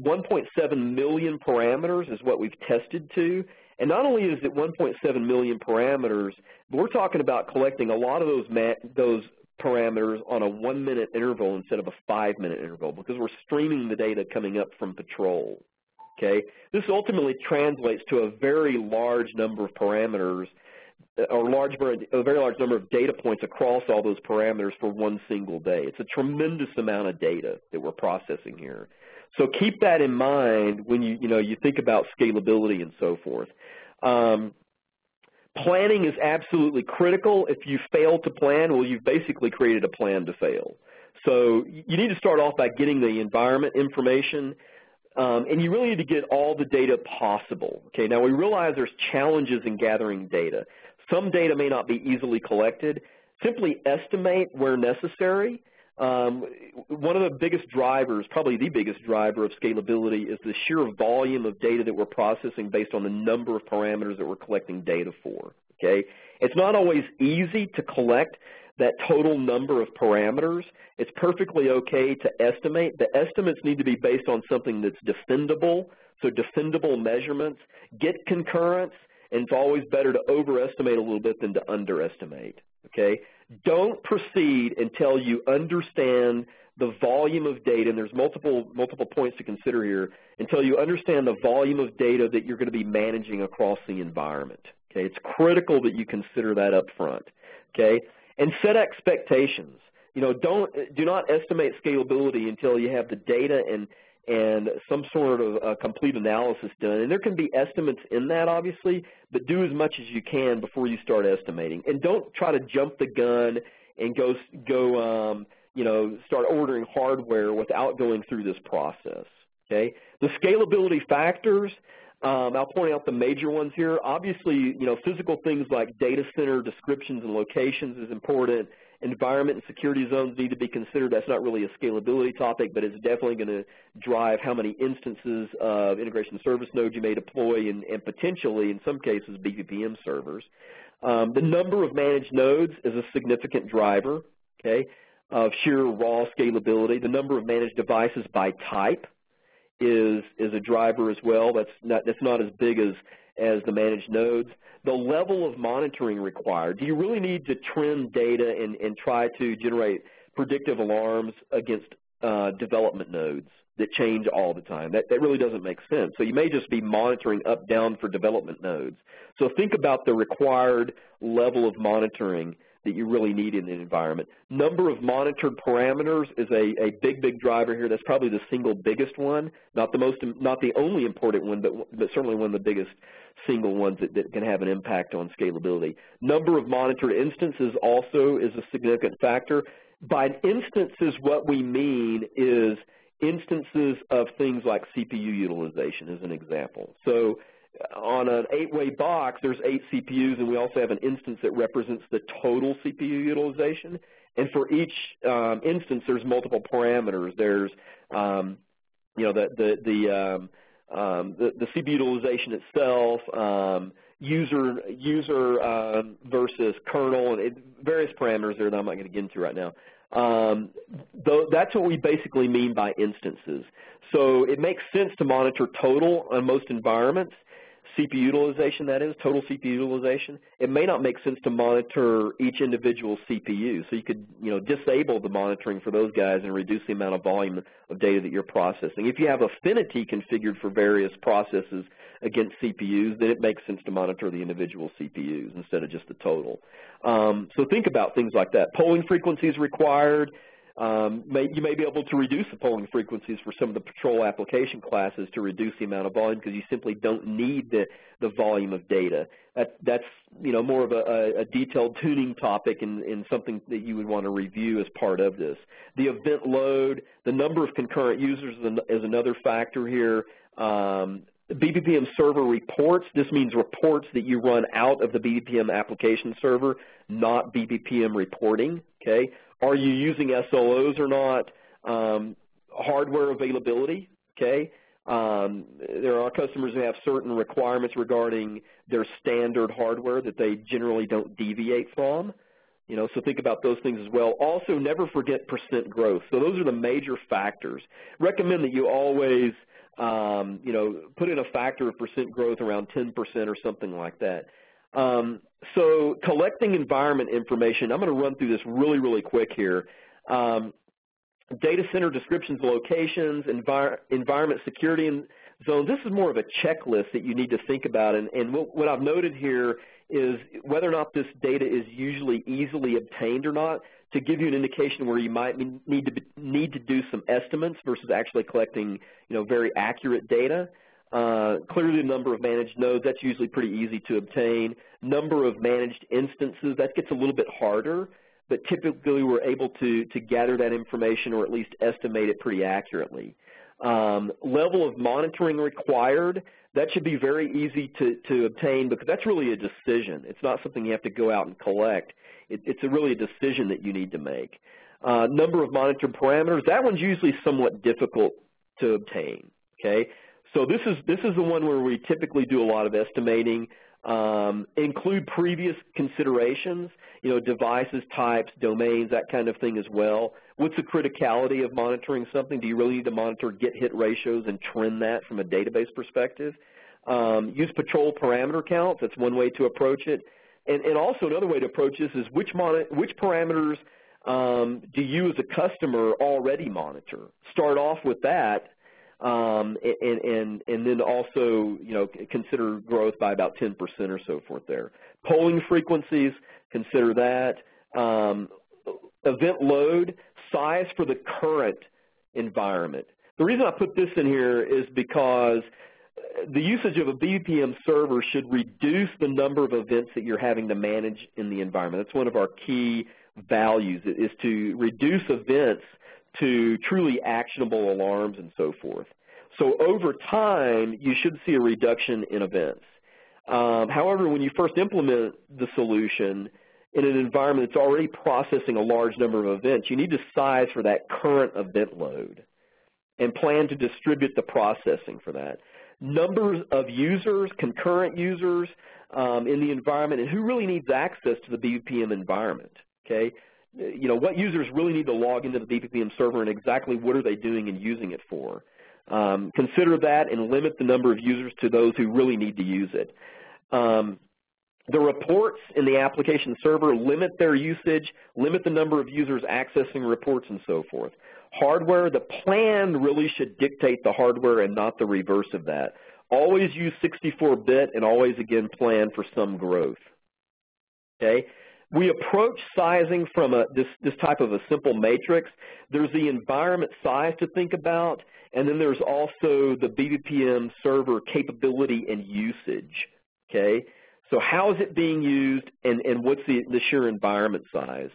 1.7 million parameters is what we've tested to, and not only is it 1.7 million parameters, we're talking about collecting a lot of those, those parameters on a one-minute interval instead of a five-minute interval because we're streaming the data coming up from patrol. Okay, This ultimately translates to a very large number of parameters uh, or large, a very large number of data points across all those parameters for one single day. It's a tremendous amount of data that we're processing here. So keep that in mind when you, you, know, you think about scalability and so forth. Um, Planning is absolutely critical. If you fail to plan, well, you've basically created a plan to fail. So you need to start off by getting the environment information, um, and you really need to get all the data possible. Okay, now we realize there's challenges in gathering data. Some data may not be easily collected. Simply estimate where necessary. Um, one of the biggest drivers, probably the biggest driver of scalability is the sheer volume of data that we're processing based on the number of parameters that we're collecting data for. Okay, It's not always easy to collect that total number of parameters. It's perfectly okay to estimate. The estimates need to be based on something that's defendable, so defendable measurements. Get concurrence, and it's always better to overestimate a little bit than to underestimate. Okay? Don't proceed until you understand the volume of data, and there's multiple, multiple points to consider here, until you understand the volume of data that you're going to be managing across the environment. Okay? It's critical that you consider that up front. Okay? And set expectations. You know, don't do not estimate scalability until you have the data and and some sort of a complete analysis done. And there can be estimates in that, obviously, but do as much as you can before you start estimating. And don't try to jump the gun and go, go um, you know, start ordering hardware without going through this process. Okay? The scalability factors, um, I'll point out the major ones here. Obviously, you know, physical things like data center descriptions and locations is important. Environment and security zones need to be considered. That's not really a scalability topic, but it's definitely going to drive how many instances of integration service nodes you may deploy and, and potentially, in some cases, BPPM servers. Um, the number of managed nodes is a significant driver, okay, of sheer raw scalability. The number of managed devices by type is is a driver as well. That's not that's not as big as as the managed nodes. The level of monitoring required. Do you really need to trim data and, and try to generate predictive alarms against uh, development nodes that change all the time? That, that really doesn't make sense. So you may just be monitoring up, down for development nodes. So think about the required level of monitoring that you really need in the environment. Number of monitored parameters is a, a big, big driver here. That's probably the single biggest one, not the most, not the only important one, but, but certainly one of the biggest single ones that, that can have an impact on scalability. Number of monitored instances also is a significant factor. By instances, what we mean is instances of things like CPU utilization as an example. So on an eight-way box, there's eight CPUs, and we also have an instance that represents the total CPU utilization. And for each um, instance, there's multiple parameters. There's, um, you know, the the the, um, um the, the CPU utilization itself, um, user user versus kernel, and it, various parameters there that I'm not going to get into right now. Um, though that's what we basically mean by instances. So it makes sense to monitor total on most environments, CPU utilization, that is, total CPU utilization, it may not make sense to monitor each individual CPU. So you could, you know, disable the monitoring for those guys and reduce the amount of volume of data that you're processing. If you have affinity configured for various processes against CPUs, then it makes sense to monitor the individual CPUs instead of just the total. Um, so think about things like that. Polling frequencies required. Um, may, you may be able to reduce the polling frequencies for some of the patrol application classes to reduce the amount of volume because you simply don't need the, the volume of data. That, that's you know more of a, a detailed tuning topic and, and, something that you would want to review as part of this. The event load, the number of concurrent users is another factor here. Um, BPPM server reports, this means reports that you run out of the BPPM application server, not BPPM reporting, okay? Are you using SLOs or not? Um, hardware availability, okay? Um, there are customers who have certain requirements regarding their standard hardware that they generally don't deviate from. You know, so think about those things as well. Also, never forget percent growth. So those are the major factors. Recommend that you always, um, you know, put in a factor of percent growth around 10% or something like that. Um, so collecting environment information, I'm going to run through this really, really quick here. Um, data center descriptions, locations, envir environment security and zones. This is more of a checklist that you need to think about. And, and what, what I've noted here is whether or not this data is usually easily obtained or not to give you an indication where you might need to, need to do some estimates versus actually collecting you know, very accurate data. Uh, clearly the number of managed nodes, that's usually pretty easy to obtain. Number of managed instances, that gets a little bit harder, but typically we're able to, to gather that information or at least estimate it pretty accurately. Um, level of monitoring required, that should be very easy to, to obtain because that's really a decision. It's not something you have to go out and collect. It, it's a really a decision that you need to make. Uh, number of monitored parameters, that one's usually somewhat difficult to obtain. Okay, so this is this is the one where we typically do a lot of estimating. Um, include previous considerations, you know, devices, types, domains, that kind of thing as well. What's the criticality of monitoring something? Do you really need to monitor get-hit ratios and trend that from a database perspective? Um, use patrol parameter counts. That's one way to approach it. And, and also another way to approach this is which, which parameters um, do you as a customer already monitor? Start off with that um, and, and, and then also, you know, consider growth by about 10% or so forth there. Polling frequencies, consider that. Um, event load, size for the current environment. The reason I put this in here is because the usage of a BPM server should reduce the number of events that you're having to manage in the environment. That's one of our key values, is to reduce events to truly actionable alarms and so forth. So over time, you should see a reduction in events. Um, however, when you first implement the solution in an environment that's already processing a large number of events, you need to size for that current event load and plan to distribute the processing for that. Numbers of users, concurrent users um, in the environment, and who really needs access to the BPM environment, okay? You know, what users really need to log into the BPM server and exactly what are they doing and using it for. Um, consider that and limit the number of users to those who really need to use it. Um, the reports in the application server limit their usage, limit the number of users accessing reports and so forth. Hardware, the plan really should dictate the hardware and not the reverse of that. Always use 64-bit and always, again, plan for some growth. Okay? We approach sizing from a, this, this type of a simple matrix. There's the environment size to think about, and then there's also the BPPM server capability and usage. Okay? So how is it being used, and, and what's the, the sheer environment size?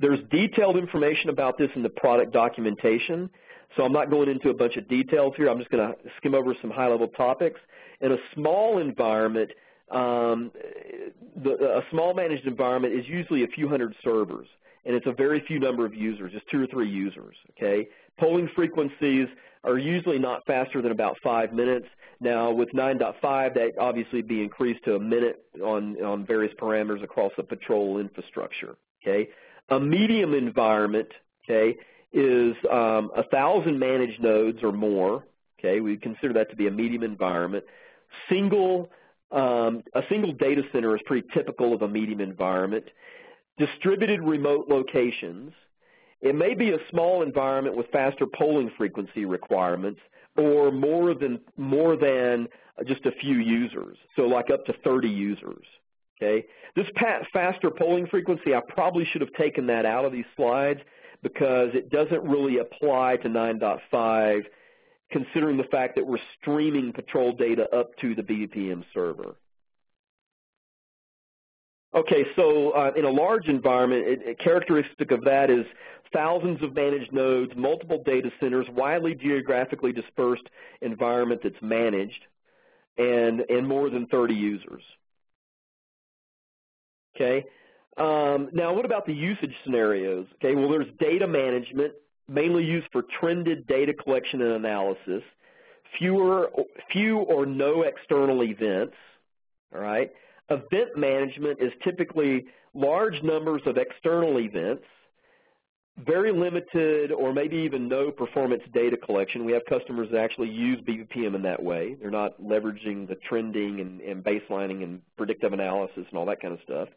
There's detailed information about this in the product documentation, so I'm not going into a bunch of details here. I'm just going to skim over some high-level topics. In a small environment, um, the, a small managed environment is usually a few hundred servers, and it's a very few number of users, just two or three users. Okay, polling frequencies are usually not faster than about five minutes. Now, with 9.5, that obviously be increased to a minute on on various parameters across the patrol infrastructure. Okay, a medium environment, okay, is um, 1,000 managed nodes or more. Okay, we consider that to be a medium environment. Single um, a single data center is pretty typical of a medium environment. Distributed remote locations. It may be a small environment with faster polling frequency requirements or more than, more than just a few users, so like up to 30 users. Okay, This faster polling frequency, I probably should have taken that out of these slides because it doesn't really apply to 9.5 considering the fact that we're streaming patrol data up to the BPM server. Okay, so uh, in a large environment, it, characteristic of that is thousands of managed nodes, multiple data centers, widely geographically dispersed environment that's managed, and, and more than 30 users. Okay, um, now what about the usage scenarios? Okay, well there's data management, mainly used for trended data collection and analysis, fewer, few or no external events, all right? Event management is typically large numbers of external events, very limited or maybe even no performance data collection. We have customers that actually use BPPM in that way. They're not leveraging the trending and, and baselining and predictive analysis and all that kind of stuff.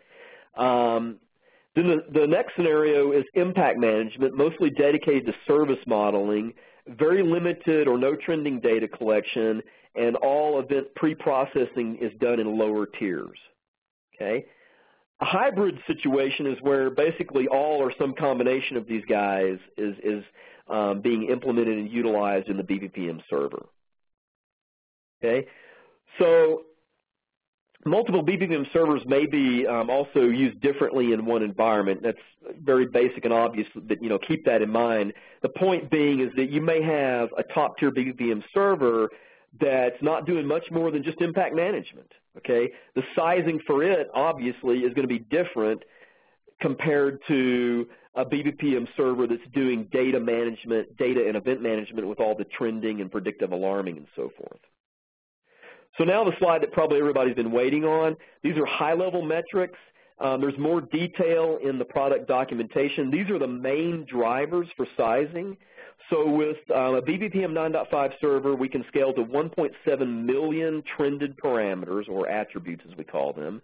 Um, then the, the next scenario is impact management, mostly dedicated to service modeling, very limited or no trending data collection, and all event pre-processing is done in lower tiers. Okay? A hybrid situation is where basically all or some combination of these guys is, is um, being implemented and utilized in the BPM server. Okay, so multiple BPPM servers may be um, also used differently in one environment. That's very basic and obvious, but you know keep that in mind. The point being is that you may have a top-tier BPPM server that's not doing much more than just impact management. Okay, the sizing for it obviously is going to be different compared to a BPPM server that's doing data management, data and event management with all the trending and predictive alarming and so forth. So now the slide that probably everybody's been waiting on. These are high-level metrics. Um, there's more detail in the product documentation. These are the main drivers for sizing. So with uh, a BPPM 9.5 server, we can scale to 1.7 million trended parameters, or attributes as we call them.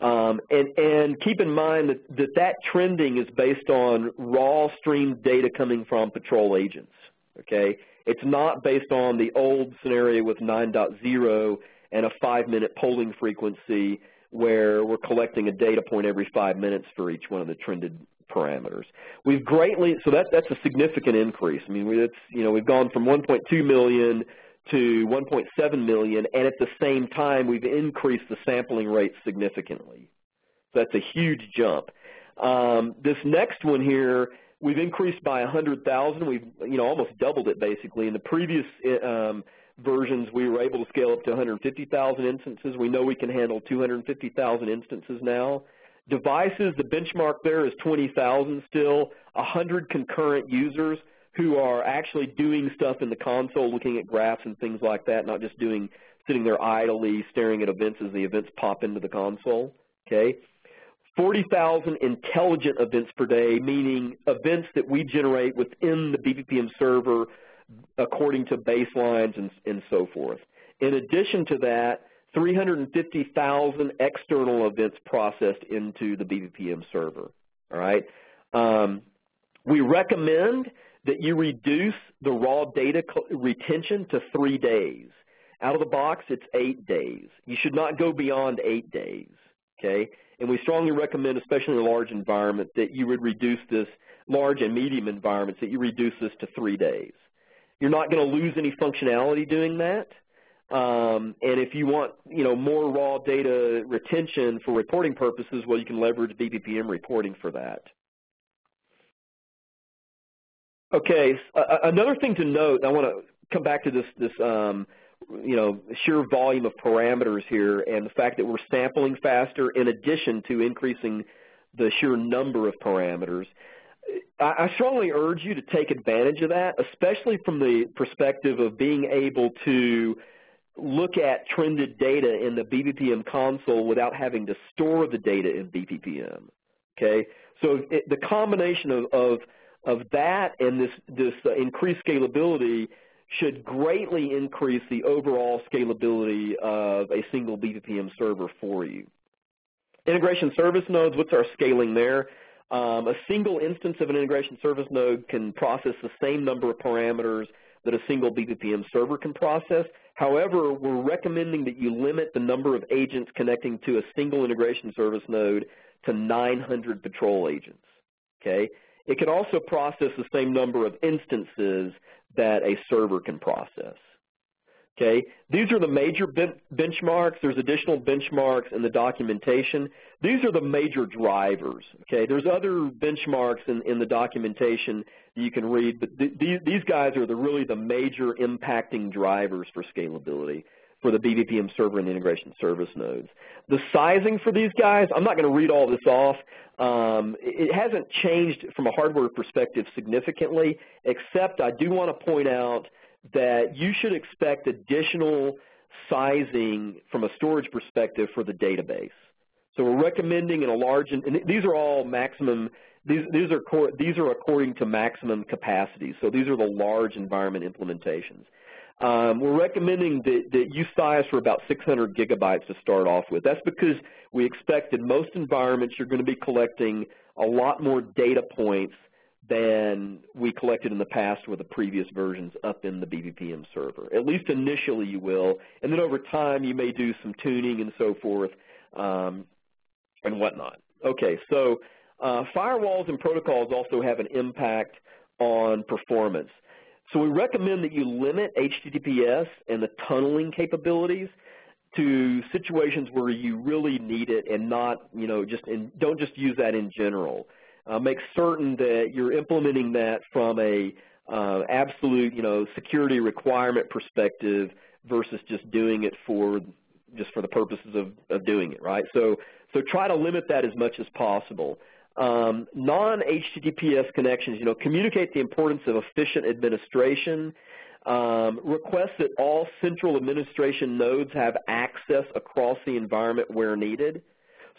Um, and, and, keep in mind that, that that trending is based on raw stream data coming from patrol agents. Okay, It's not based on the old scenario with 9.0 and a five-minute polling frequency where we're collecting a data point every five minutes for each one of the trended parameters. We've greatly, so that, that's a significant increase. I mean, it's, you know, we've gone from 1.2 million to 1.7 million, and at the same time, we've increased the sampling rate significantly. So that's a huge jump. Um, this next one here, we've increased by 100,000. We've, you know, almost doubled it basically. In the previous um, versions, we were able to scale up to 150,000 instances. We know we can handle 250,000 instances now. Devices, the benchmark there is 20,000 still, 100 concurrent users who are actually doing stuff in the console, looking at graphs and things like that, not just doing sitting there idly staring at events as the events pop into the console. Okay, 40,000 intelligent events per day, meaning events that we generate within the BPPM server according to baselines and, and so forth. In addition to that, 350,000 external events processed into the BPPM server. All right. Um, we recommend that you reduce the raw data retention to three days. Out of the box, it's eight days. You should not go beyond eight days, okay? And we strongly recommend, especially in a large environment, that you would reduce this, large and medium environments, that you reduce this to three days. You're not going to lose any functionality doing that. Um, and if you want, you know, more raw data retention for reporting purposes, well, you can leverage BPPM reporting for that. Okay, uh, another thing to note, I want to come back to this, this um, you know, sheer volume of parameters here and the fact that we're sampling faster in addition to increasing the sheer number of parameters. I, strongly urge you to take advantage of that, especially from the perspective of being able to look at trended data in the BPPM console without having to store the data in BPPM. Okay, so it, the combination of, of of that and this, this increased scalability should greatly increase the overall scalability of a single BPPM server for you. Integration service nodes, what's our scaling there? Um, a single instance of an integration service node can process the same number of parameters that a single BPPM server can process. However, we're recommending that you limit the number of agents connecting to a single integration service node to 900 patrol agents. Okay, it can also process the same number of instances that a server can process. Okay, these are the major ben benchmarks. There's additional benchmarks in the documentation. These are the major drivers. Okay, there's other benchmarks in, in the documentation you can read, but th these guys are the, really the major impacting drivers for scalability for the BPPM server and the integration service nodes. The sizing for these guys, I'm not going to read all this off. Um, it hasn't changed from a hardware perspective significantly, except I do want to point out that you should expect additional sizing from a storage perspective for the database. So we're recommending in a large, and these are all maximum, these, these, are, these are according to maximum capacity. So these are the large environment implementations. Um, we're recommending that, that you size for about 600 gigabytes to start off with. That's because we expect in most environments you're going to be collecting a lot more data points than we collected in the past with the previous versions up in the BPPM server. At least initially you will, and then over time you may do some tuning and so forth um, and whatnot. Okay, so uh, firewalls and protocols also have an impact on performance. So we recommend that you limit HTTPS and the tunneling capabilities to situations where you really need it and not, you know, just in, don't just use that in general. Uh, make certain that you're implementing that from a uh, absolute, you know, security requirement perspective versus just doing it for just for the purposes of, of doing it, right? So, so try to limit that as much as possible. Um, Non-HTTPS connections, you know, communicate the importance of efficient administration. Um, request that all central administration nodes have access across the environment where needed.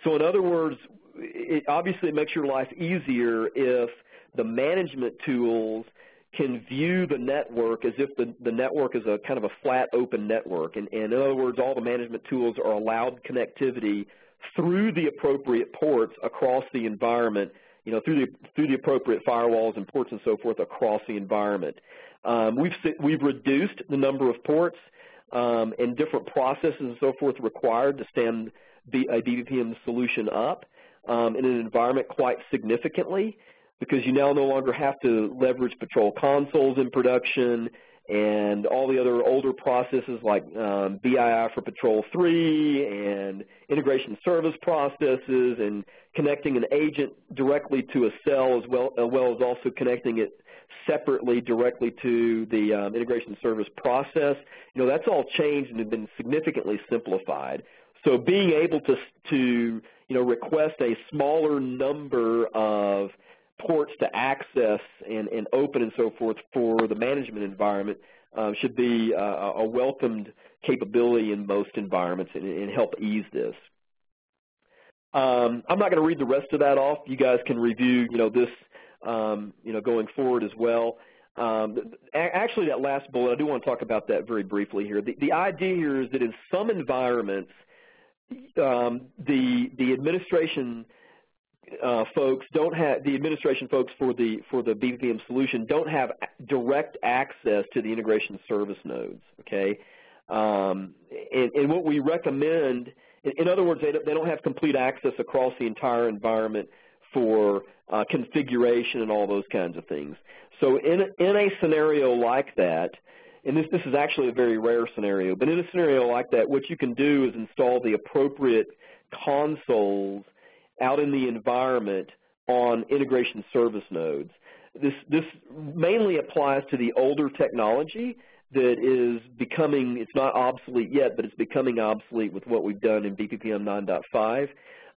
So in other words, it obviously makes your life easier if the management tools can view the network as if the, the network is a kind of a flat open network. And, and in other words, all the management tools are allowed connectivity through the appropriate ports across the environment, you know, through the, through the appropriate firewalls and ports and so forth across the environment. Um, we've, we've reduced the number of ports um, and different processes and so forth required to stand a BPPM solution up um, in an environment quite significantly because you now no longer have to leverage patrol consoles in production and all the other older processes like um, BII for Patrol 3 and integration service processes and connecting an agent directly to a cell as well, as, well as also connecting it separately directly to the um, integration service process. You know, that's all changed and been significantly simplified. So being able to, to you know, request a smaller number of ports to access and, and open and so forth for the management environment uh, should be uh, a welcomed capability in most environments and, and help ease this. Um, I'm not going to read the rest of that off. You guys can review, you know, this, um, you know, going forward as well. Um, actually, that last bullet, I do want to talk about that very briefly here. The, the idea here is that in some environments, um, the the administration uh, folks don't have the administration folks for the for the BPPM solution don't have direct access to the integration service nodes. Okay, um, and, and, what we recommend, in, in other words, they don't, they don't, have complete access across the entire environment for uh, configuration and all those kinds of things. So in in a scenario like that, and this, this is actually a very rare scenario, but in a scenario like that, what you can do is install the appropriate consoles out in the environment on integration service nodes. This, this mainly applies to the older technology that is becoming, it's not obsolete yet, but it's becoming obsolete with what we've done in BPPM 9.5.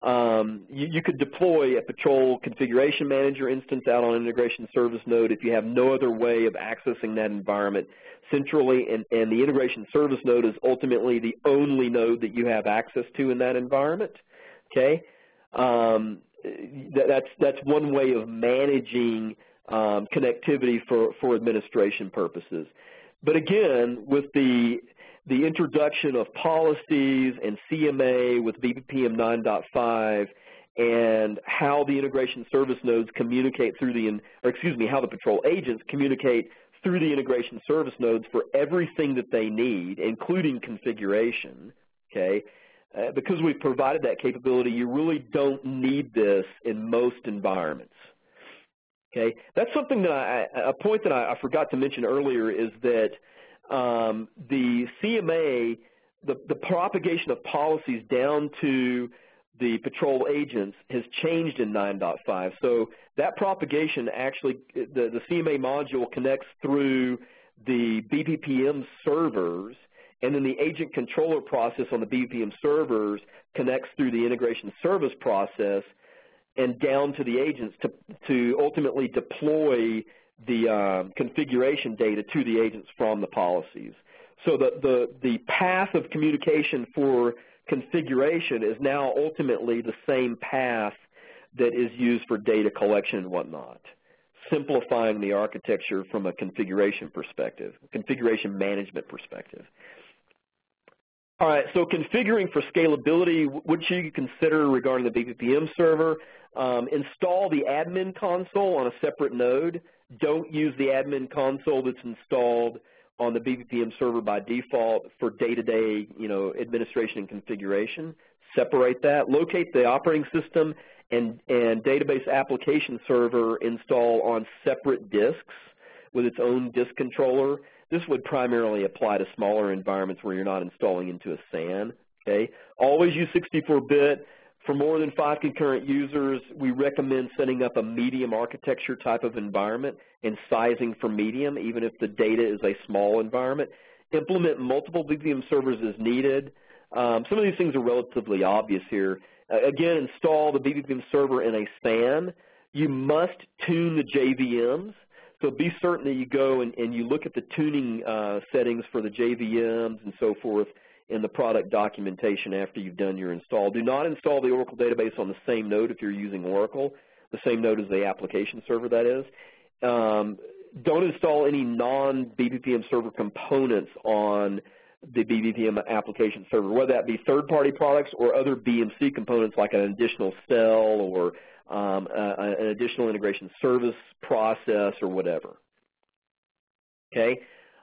Um, you, you, could deploy a patrol configuration manager instance out on integration service node if you have no other way of accessing that environment centrally, and, and the integration service node is ultimately the only node that you have access to in that environment. Okay, um, that's that's one way of managing um, connectivity for for administration purposes. But again, with the the introduction of policies and CMA with BPPM 9.5 and how the integration service nodes communicate through the, or excuse me, how the patrol agents communicate through the integration service nodes for everything that they need, including configuration, okay, uh, because we've provided that capability, you really don't need this in most environments. Okay, that's something that I, a point that I, I forgot to mention earlier is that um, the CMA, the, the propagation of policies down to the patrol agents has changed in 9.5. So that propagation actually, the, the CMA module connects through the BPPM servers and then the agent controller process on the BPM servers connects through the integration service process and down to the agents to, to ultimately deploy the um, configuration data to the agents from the policies. So the, the, the path of communication for configuration is now ultimately the same path that is used for data collection and whatnot, simplifying the architecture from a configuration perspective, configuration management perspective. All right, so configuring for scalability, what should you consider regarding the BPPM server? Um, install the admin console on a separate node. Don't use the admin console that's installed on the BPPM server by default for day-to-day, -day, you know, administration and configuration. Separate that. Locate the operating system and, and database application server install on separate disks with its own disk controller. This would primarily apply to smaller environments where you're not installing into a SAN. Okay? Always use 64-bit. For more than five concurrent users, we recommend setting up a medium architecture type of environment and sizing for medium, even if the data is a small environment. Implement multiple BPM servers as needed. Um, some of these things are relatively obvious here. Uh, again, install the BPM server in a SAN. You must tune the JVMs. So be certain that you go and, and you look at the tuning uh, settings for the JVMs and so forth in the product documentation after you've done your install. Do not install the Oracle database on the same node if you're using Oracle, the same node as the application server that is. Um, don't install any non-BPPM server components on the BPPM application server, whether that be third-party products or other BMC components like an additional cell or um, an additional integration service process or whatever. Okay.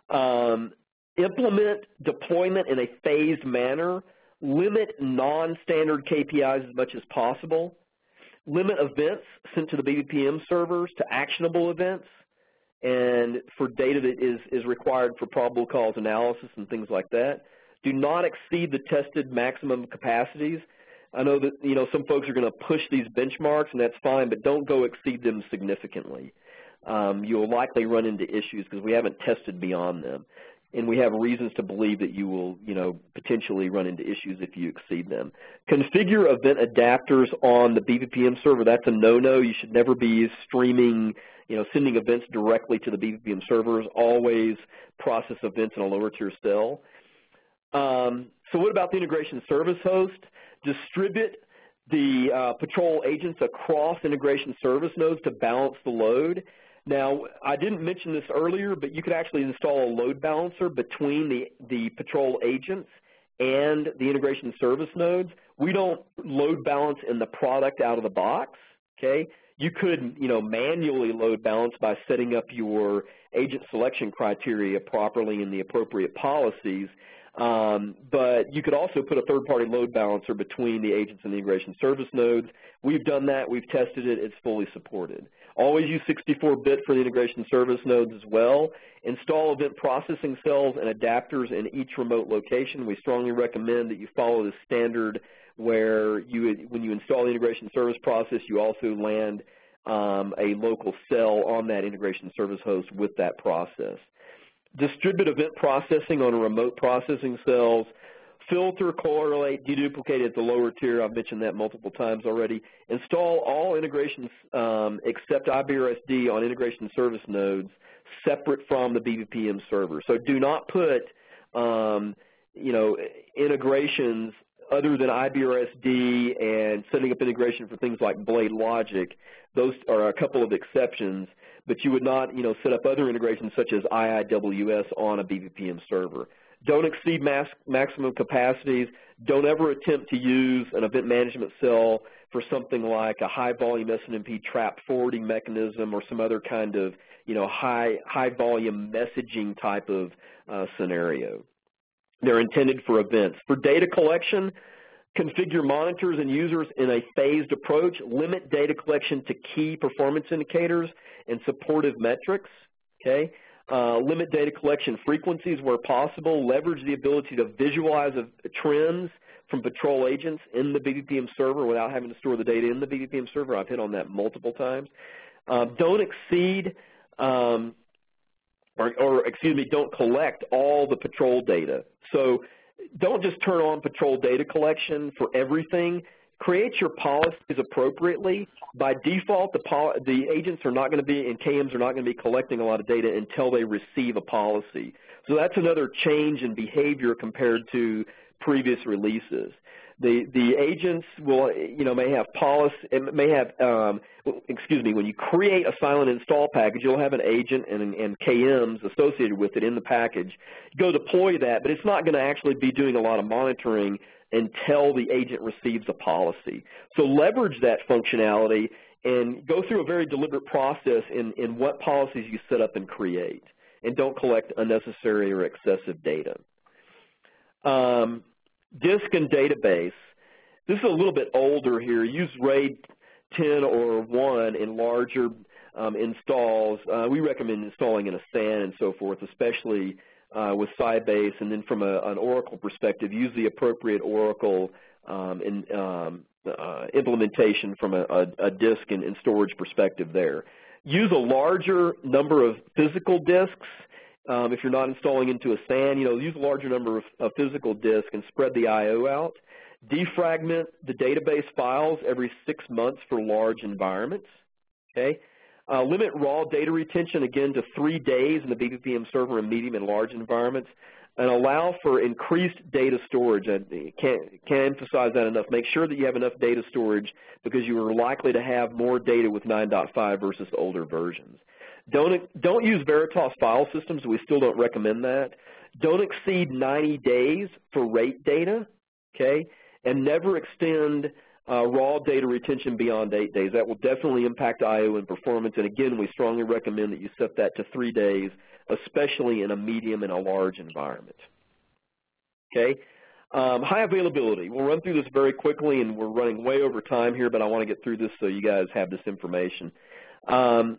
Um, implement deployment in a phased manner, limit non-standard KPIs as much as possible, limit events sent to the BPPM servers to actionable events, and for data that is, is required for probable cause analysis and things like that. Do not exceed the tested maximum capacities. I know that you know some folks are going to push these benchmarks, and that's fine, but don't go exceed them significantly. Um, you'll likely run into issues because we haven't tested beyond them and we have reasons to believe that you will, you know, potentially run into issues if you exceed them. Configure event adapters on the BPPM server. That's a no-no. You should never be streaming, you know, sending events directly to the BPPM servers. Always process events in a lower tier cell. Um, so what about the integration service host? Distribute the uh, patrol agents across integration service nodes to balance the load. Now, I didn't mention this earlier, but you could actually install a load balancer between the, the patrol agents and the integration service nodes. We don't load balance in the product out of the box, okay? You could, you know, manually load balance by setting up your agent selection criteria properly in the appropriate policies, um, but you could also put a third-party load balancer between the agents and the integration service nodes. We've done that. We've tested it. It's fully supported. Always use 64-bit for the integration service nodes as well. Install event processing cells and adapters in each remote location. We strongly recommend that you follow the standard where you, when you install the integration service process, you also land um, a local cell on that integration service host with that process. Distribute event processing on remote processing cells filter, correlate, deduplicate at the lower tier. I've mentioned that multiple times already. Install all integrations um, except IBRSD on integration service nodes separate from the BPPM server. So do not put um, you know, integrations other than IBRSD and setting up integration for things like BladeLogic. Those are a couple of exceptions, but you would not you know, set up other integrations such as IIWS on a BPPM server. Don't exceed max, maximum capacities. Don't ever attempt to use an event management cell for something like a high volume SNMP trap forwarding mechanism or some other kind of you know, high, high volume messaging type of uh, scenario. They're intended for events. For data collection, configure monitors and users in a phased approach. Limit data collection to key performance indicators and supportive metrics. Okay, uh, limit data collection frequencies where possible, leverage the ability to visualize trends from patrol agents in the BPPM server without having to store the data in the BPPM server. I've hit on that multiple times. Um, don't exceed, um, or, or excuse me, don't collect all the patrol data. So don't just turn on patrol data collection for everything create your policies appropriately. By default, the, the agents are not going to be, and KMs are not going to be collecting a lot of data until they receive a policy. So that's another change in behavior compared to previous releases. The, the agents will, you know, may have policy, may have, um, excuse me, when you create a silent install package, you'll have an agent and, and KMs associated with it in the package. Go deploy that, but it's not going to actually be doing a lot of monitoring until the agent receives a policy. So leverage that functionality and go through a very deliberate process in, in what policies you set up and create. And don't collect unnecessary or excessive data. Um, disk and database. This is a little bit older here. Use RAID 10 or 1 in larger um, installs, uh, we recommend installing in a SAN and so forth, especially uh, with Sybase. And then from a, an Oracle perspective, use the appropriate Oracle um, in, um, uh, implementation from a, a, a disk and, and, storage perspective there. Use a larger number of physical disks. Um, if you're not installing into a SAN, you know, use a larger number of, of physical disks and spread the I.O. out. Defragment the database files every six months for large environments. Okay. Uh, limit raw data retention again to three days in the BPPM server in medium and large environments and allow for increased data storage. I can't, can't emphasize that enough. Make sure that you have enough data storage because you are likely to have more data with 9.5 versus older versions. Don't, don't use Veritas file systems. We still don't recommend that. Don't exceed 90 days for rate data, okay? And never extend uh, raw data retention beyond eight days. That will definitely impact I.O. and performance. And again, we strongly recommend that you set that to three days, especially in a medium and a large environment. Okay. Um, high availability. We'll run through this very quickly, and we're running way over time here, but I want to get through this so you guys have this information. Um,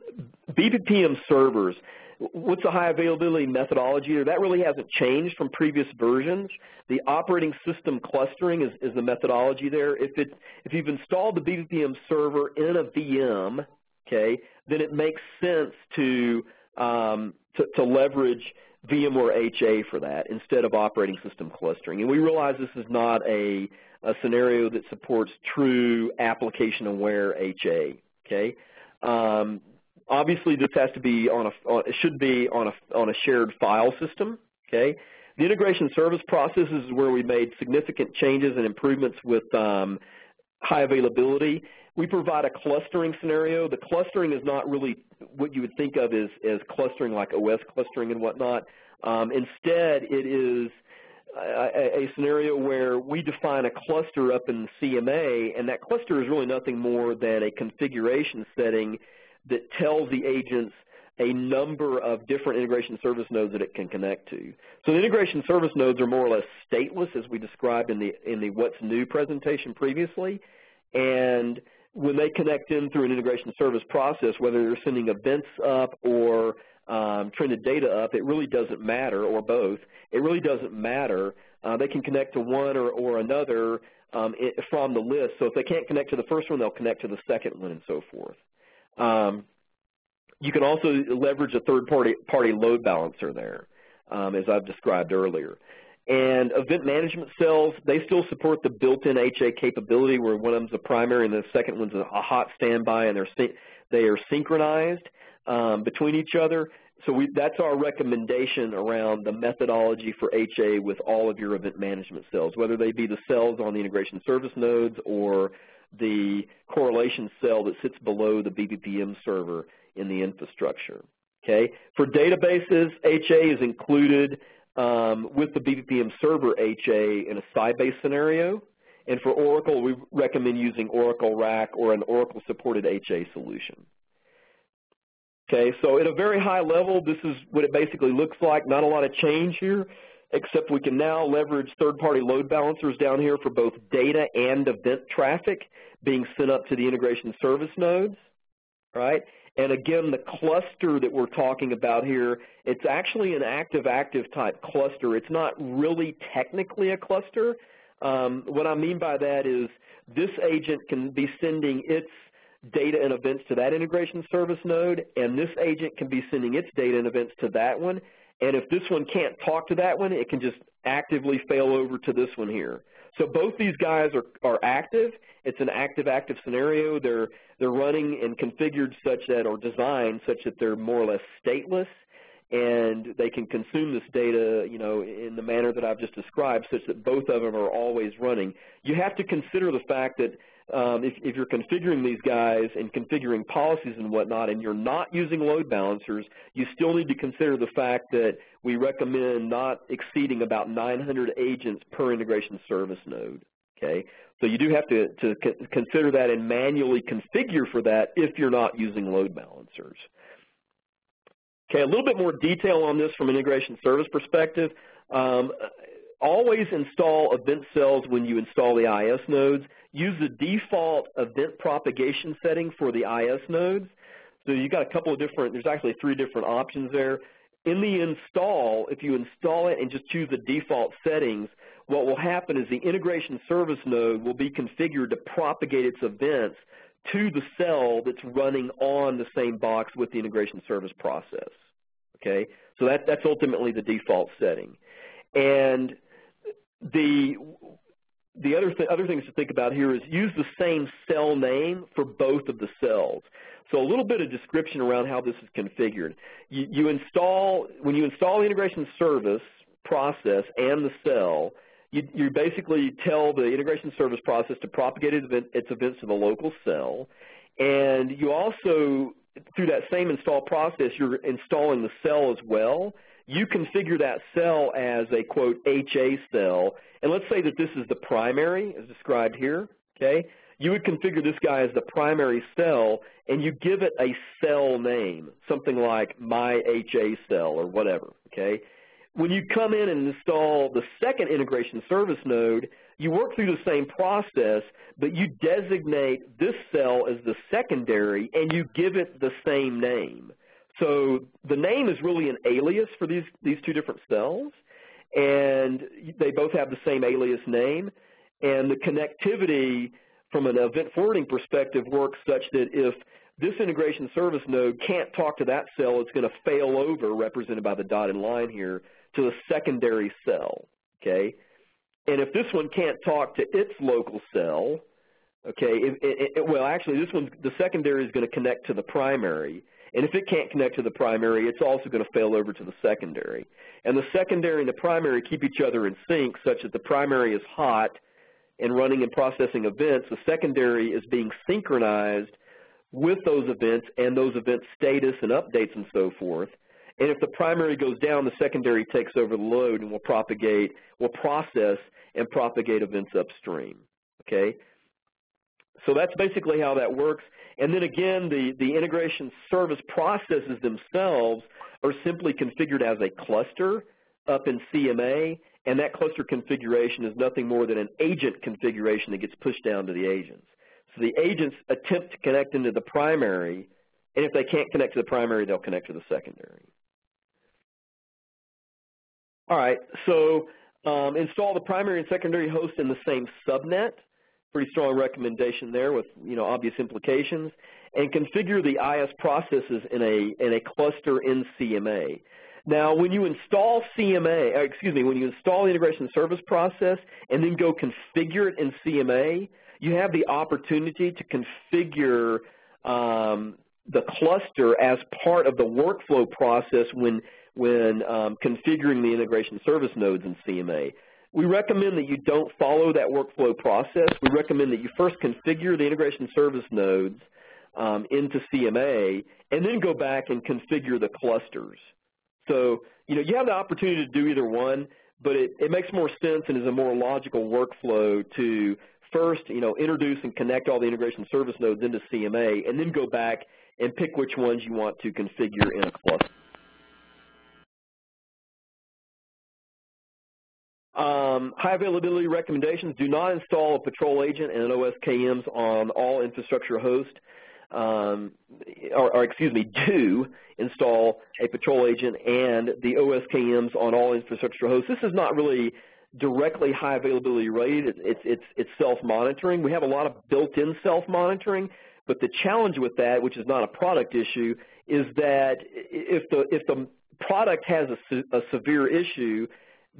BPPM servers what's the high availability methodology there? That really hasn't changed from previous versions. The operating system clustering is, is the methodology there. If, it, if you've installed the BPPM server in a VM, okay, then it makes sense to, um, to, to leverage VMware HA for that instead of operating system clustering. And we realize this is not a, a scenario that supports true application-aware HA, okay? Um, Obviously, this has to be on a, on, it should be on a, on a shared file system, okay? The integration service process is where we made significant changes and improvements with um, high availability. We provide a clustering scenario. The clustering is not really what you would think of as, as clustering like OS clustering and whatnot. Um, instead, it is a, a, scenario where we define a cluster up in CMA, and that cluster is really nothing more than a configuration setting that tells the agents a number of different integration service nodes that it can connect to. So the integration service nodes are more or less stateless as we described in the, in the what's new presentation previously. And when they connect in through an integration service process, whether they're sending events up or um, trended data up, it really doesn't matter, or both. It really doesn't matter. Uh, they can connect to one or, or another um, it, from the list. So if they can't connect to the first one, they'll connect to the second one and so forth. Um, you can also leverage a third-party party load balancer there, um, as I've described earlier. And event management cells, they still support the built-in HA capability where one of them's a primary and the second one's a hot standby and they're, they are synchronized um, between each other. So we, that's our recommendation around the methodology for HA with all of your event management cells, whether they be the cells on the integration service nodes or the correlation cell that sits below the BPPM server in the infrastructure. Okay, for databases, HA is included um, with the BPPM server HA in a Sybase scenario. And for Oracle, we recommend using Oracle RAC or an Oracle-supported HA solution. Okay, so at a very high level, this is what it basically looks like. Not a lot of change here except we can now leverage third-party load balancers down here for both data and event traffic being sent up to the integration service nodes, right? And again, the cluster that we're talking about here, it's actually an active-active type cluster. It's not really technically a cluster. Um, what I mean by that is this agent can be sending its data and events to that integration service node, and this agent can be sending its data and events to that one, and if this one can't talk to that one, it can just actively fail over to this one here. So both these guys are, are active. It's an active-active scenario. They're, they're running and configured such that, or designed such that they're more or less stateless, and they can consume this data, you know, in the manner that I've just described, such that both of them are always running. You have to consider the fact that um, if, if, you're configuring these guys and configuring policies and whatnot and you're not using load balancers, you still need to consider the fact that we recommend not exceeding about 900 agents per integration service node. Okay, so you do have to, to consider that and manually configure for that if you're not using load balancers. Okay, a little bit more detail on this from an integration service perspective. Um, always install event cells when you install the IS nodes use the default event propagation setting for the IS nodes. So you've got a couple of different, there's actually three different options there. In the install, if you install it and just choose the default settings, what will happen is the integration service node will be configured to propagate its events to the cell that's running on the same box with the integration service process. Okay, so that, that's ultimately the default setting. And the the other, th other things to think about here is use the same cell name for both of the cells. So a little bit of description around how this is configured. You, you install, when you install the integration service process and the cell, you, you, basically tell the integration service process to propagate its, event, its events to the local cell. And you also, through that same install process, you're installing the cell as well. You configure that cell as a, quote, HA cell. And let's say that this is the primary, as described here, okay? You would configure this guy as the primary cell, and you give it a cell name, something like my HA cell or whatever, okay? When you come in and install the second integration service node, you work through the same process, but you designate this cell as the secondary, and you give it the same name. So the name is really an alias for these, these two different cells, and they both have the same alias name, and the connectivity from an event forwarding perspective works such that if this integration service node can't talk to that cell, it's going to fail over, represented by the dotted line here, to the secondary cell, okay? And if this one can't talk to its local cell, okay, it, it, it, well, actually, this one, the secondary is going to connect to the primary. And if it can't connect to the primary, it's also going to fail over to the secondary. And the secondary and the primary keep each other in sync such that the primary is hot and running and processing events, the secondary is being synchronized with those events and those event status and updates and so forth. And if the primary goes down, the secondary takes over the load and will propagate, will process and propagate events upstream. Okay? So that's basically how that works. And then again, the, the integration service processes themselves are simply configured as a cluster up in CMA, and that cluster configuration is nothing more than an agent configuration that gets pushed down to the agents. So the agents attempt to connect into the primary, and if they can't connect to the primary, they'll connect to the secondary. All right, so um, install the primary and secondary host in the same subnet. Pretty strong recommendation there with you know obvious implications. And configure the IS processes in a in a cluster in CMA. Now, when you install CMA, uh, excuse me, when you install the integration service process and then go configure it in CMA, you have the opportunity to configure um, the cluster as part of the workflow process when when um, configuring the integration service nodes in CMA. We recommend that you don't follow that workflow process. We recommend that you first configure the integration service nodes um, into CMA and then go back and configure the clusters. So, you know, you have the opportunity to do either one, but it, it makes more sense and is a more logical workflow to first, you know, introduce and connect all the integration service nodes into CMA and then go back and pick which ones you want to configure in a cluster. Um, high availability recommendations, do not install a patrol agent and an OSKMs on all infrastructure hosts. Um, or, or, excuse me, do install a patrol agent and the OSKMs on all infrastructure hosts. This is not really directly high availability related. It's, it's, it's self-monitoring. We have a lot of built-in self-monitoring, but the challenge with that, which is not a product issue, is that if the, if the product has a, a severe issue,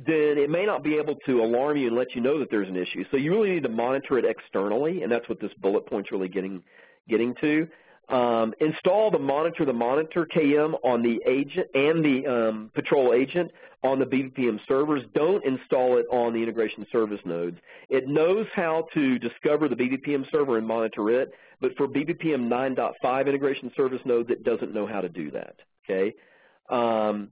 then it may not be able to alarm you and let you know that there's an issue. So you really need to monitor it externally, and that's what this bullet point's really getting getting to. Um, install the monitor the monitor KM on the agent and the um, patrol agent on the BPPM servers. Don't install it on the integration service nodes. It knows how to discover the BPPM server and monitor it, but for BPPM 9.5 integration service nodes, it doesn't know how to do that. Okay. Um,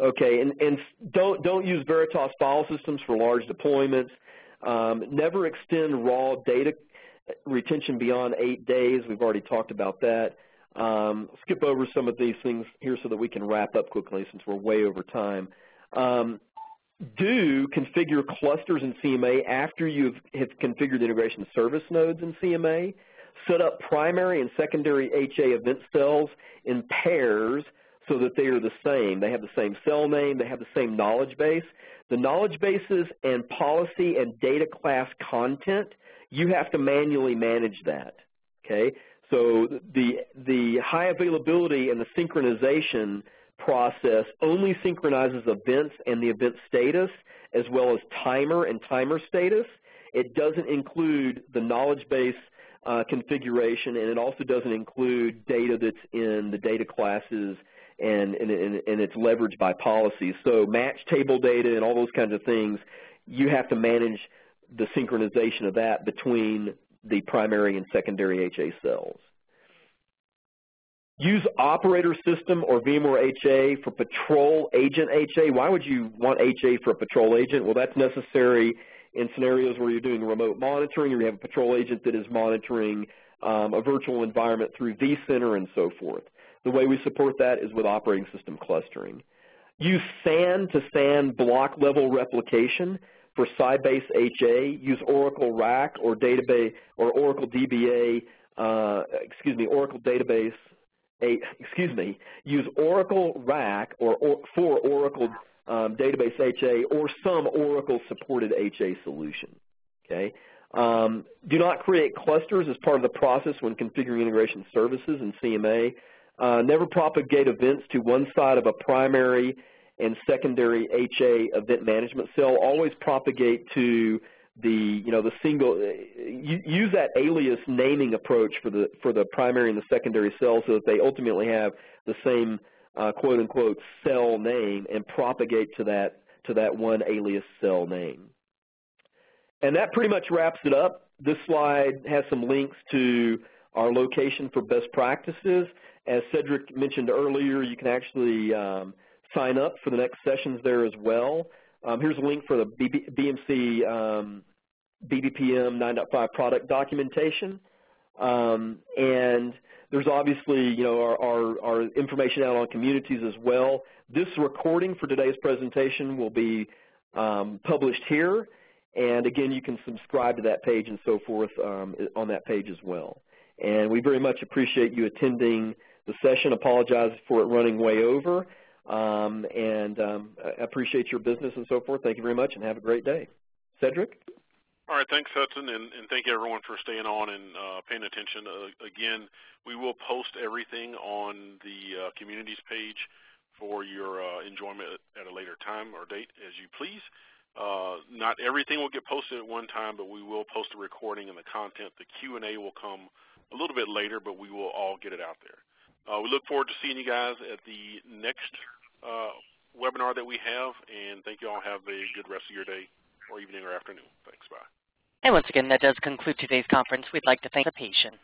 Okay, and, and don't, don't use Veritas file systems for large deployments. Um, never extend raw data retention beyond eight days. We've already talked about that. Um, skip over some of these things here so that we can wrap up quickly since we're way over time. Um, do configure clusters in CMA after you have configured integration service nodes in CMA. set up primary and secondary HA event cells in pairs so that they are the same. They have the same cell name, they have the same knowledge base. The knowledge bases and policy and data class content, you have to manually manage that. Okay? So the, the high availability and the synchronization process only synchronizes events and the event status as well as timer and timer status. It doesn't include the knowledge base uh, configuration and it also doesn't include data that's in the data classes and, and, and, it's leveraged by policy. So match table data and all those kinds of things, you have to manage the synchronization of that between the primary and secondary HA cells. Use operator system or VMware HA for patrol agent HA. Why would you want HA for a patrol agent? Well, that's necessary in scenarios where you're doing remote monitoring or you have a patrol agent that is monitoring um, a virtual environment through vCenter and so forth. The way we support that is with operating system clustering. Use SAN to SAN block level replication for Sybase HA. Use Oracle RAC or database or Oracle DBA, uh, excuse me, Oracle database. A, excuse me, use Oracle RAC or, or for Oracle um, database HA or some Oracle supported HA solution. Okay. Um, do not create clusters as part of the process when configuring integration services in CMA. Uh, never propagate events to one side of a primary and secondary HA event management cell. Always propagate to the you know the single uh, use that alias naming approach for the for the primary and the secondary cell so that they ultimately have the same uh, quote unquote cell name and propagate to that to that one alias cell name. And that pretty much wraps it up. This slide has some links to our location for best practices. As Cedric mentioned earlier, you can actually um, sign up for the next sessions there as well. Um, here's a link for the BMC um, BPPM 9.5 product documentation. Um, and there's obviously, you know, our, our, our, information out on communities as well. This recording for today's presentation will be um, published here. And again, you can subscribe to that page and so forth um, on that page as well. And we very much appreciate you attending the session. Apologize for it running way over. Um, and um, appreciate your business and so forth. Thank you very much and have a great day. Cedric? All right, thanks, Hudson, and, and thank you everyone for staying on and uh, paying attention. Uh, again, we will post everything on the uh, communities page for your uh, enjoyment at a later time or date as you please. Uh, not everything will get posted at one time, but we will post the recording and the content. The Q&A will come a little bit later, but we will all get it out there. Uh, we look forward to seeing you guys at the next uh, webinar that we have, and thank you all. Have a good rest of your day or evening or afternoon. Thanks. Bye. And once again, that does conclude today's conference. We'd like to thank the patient.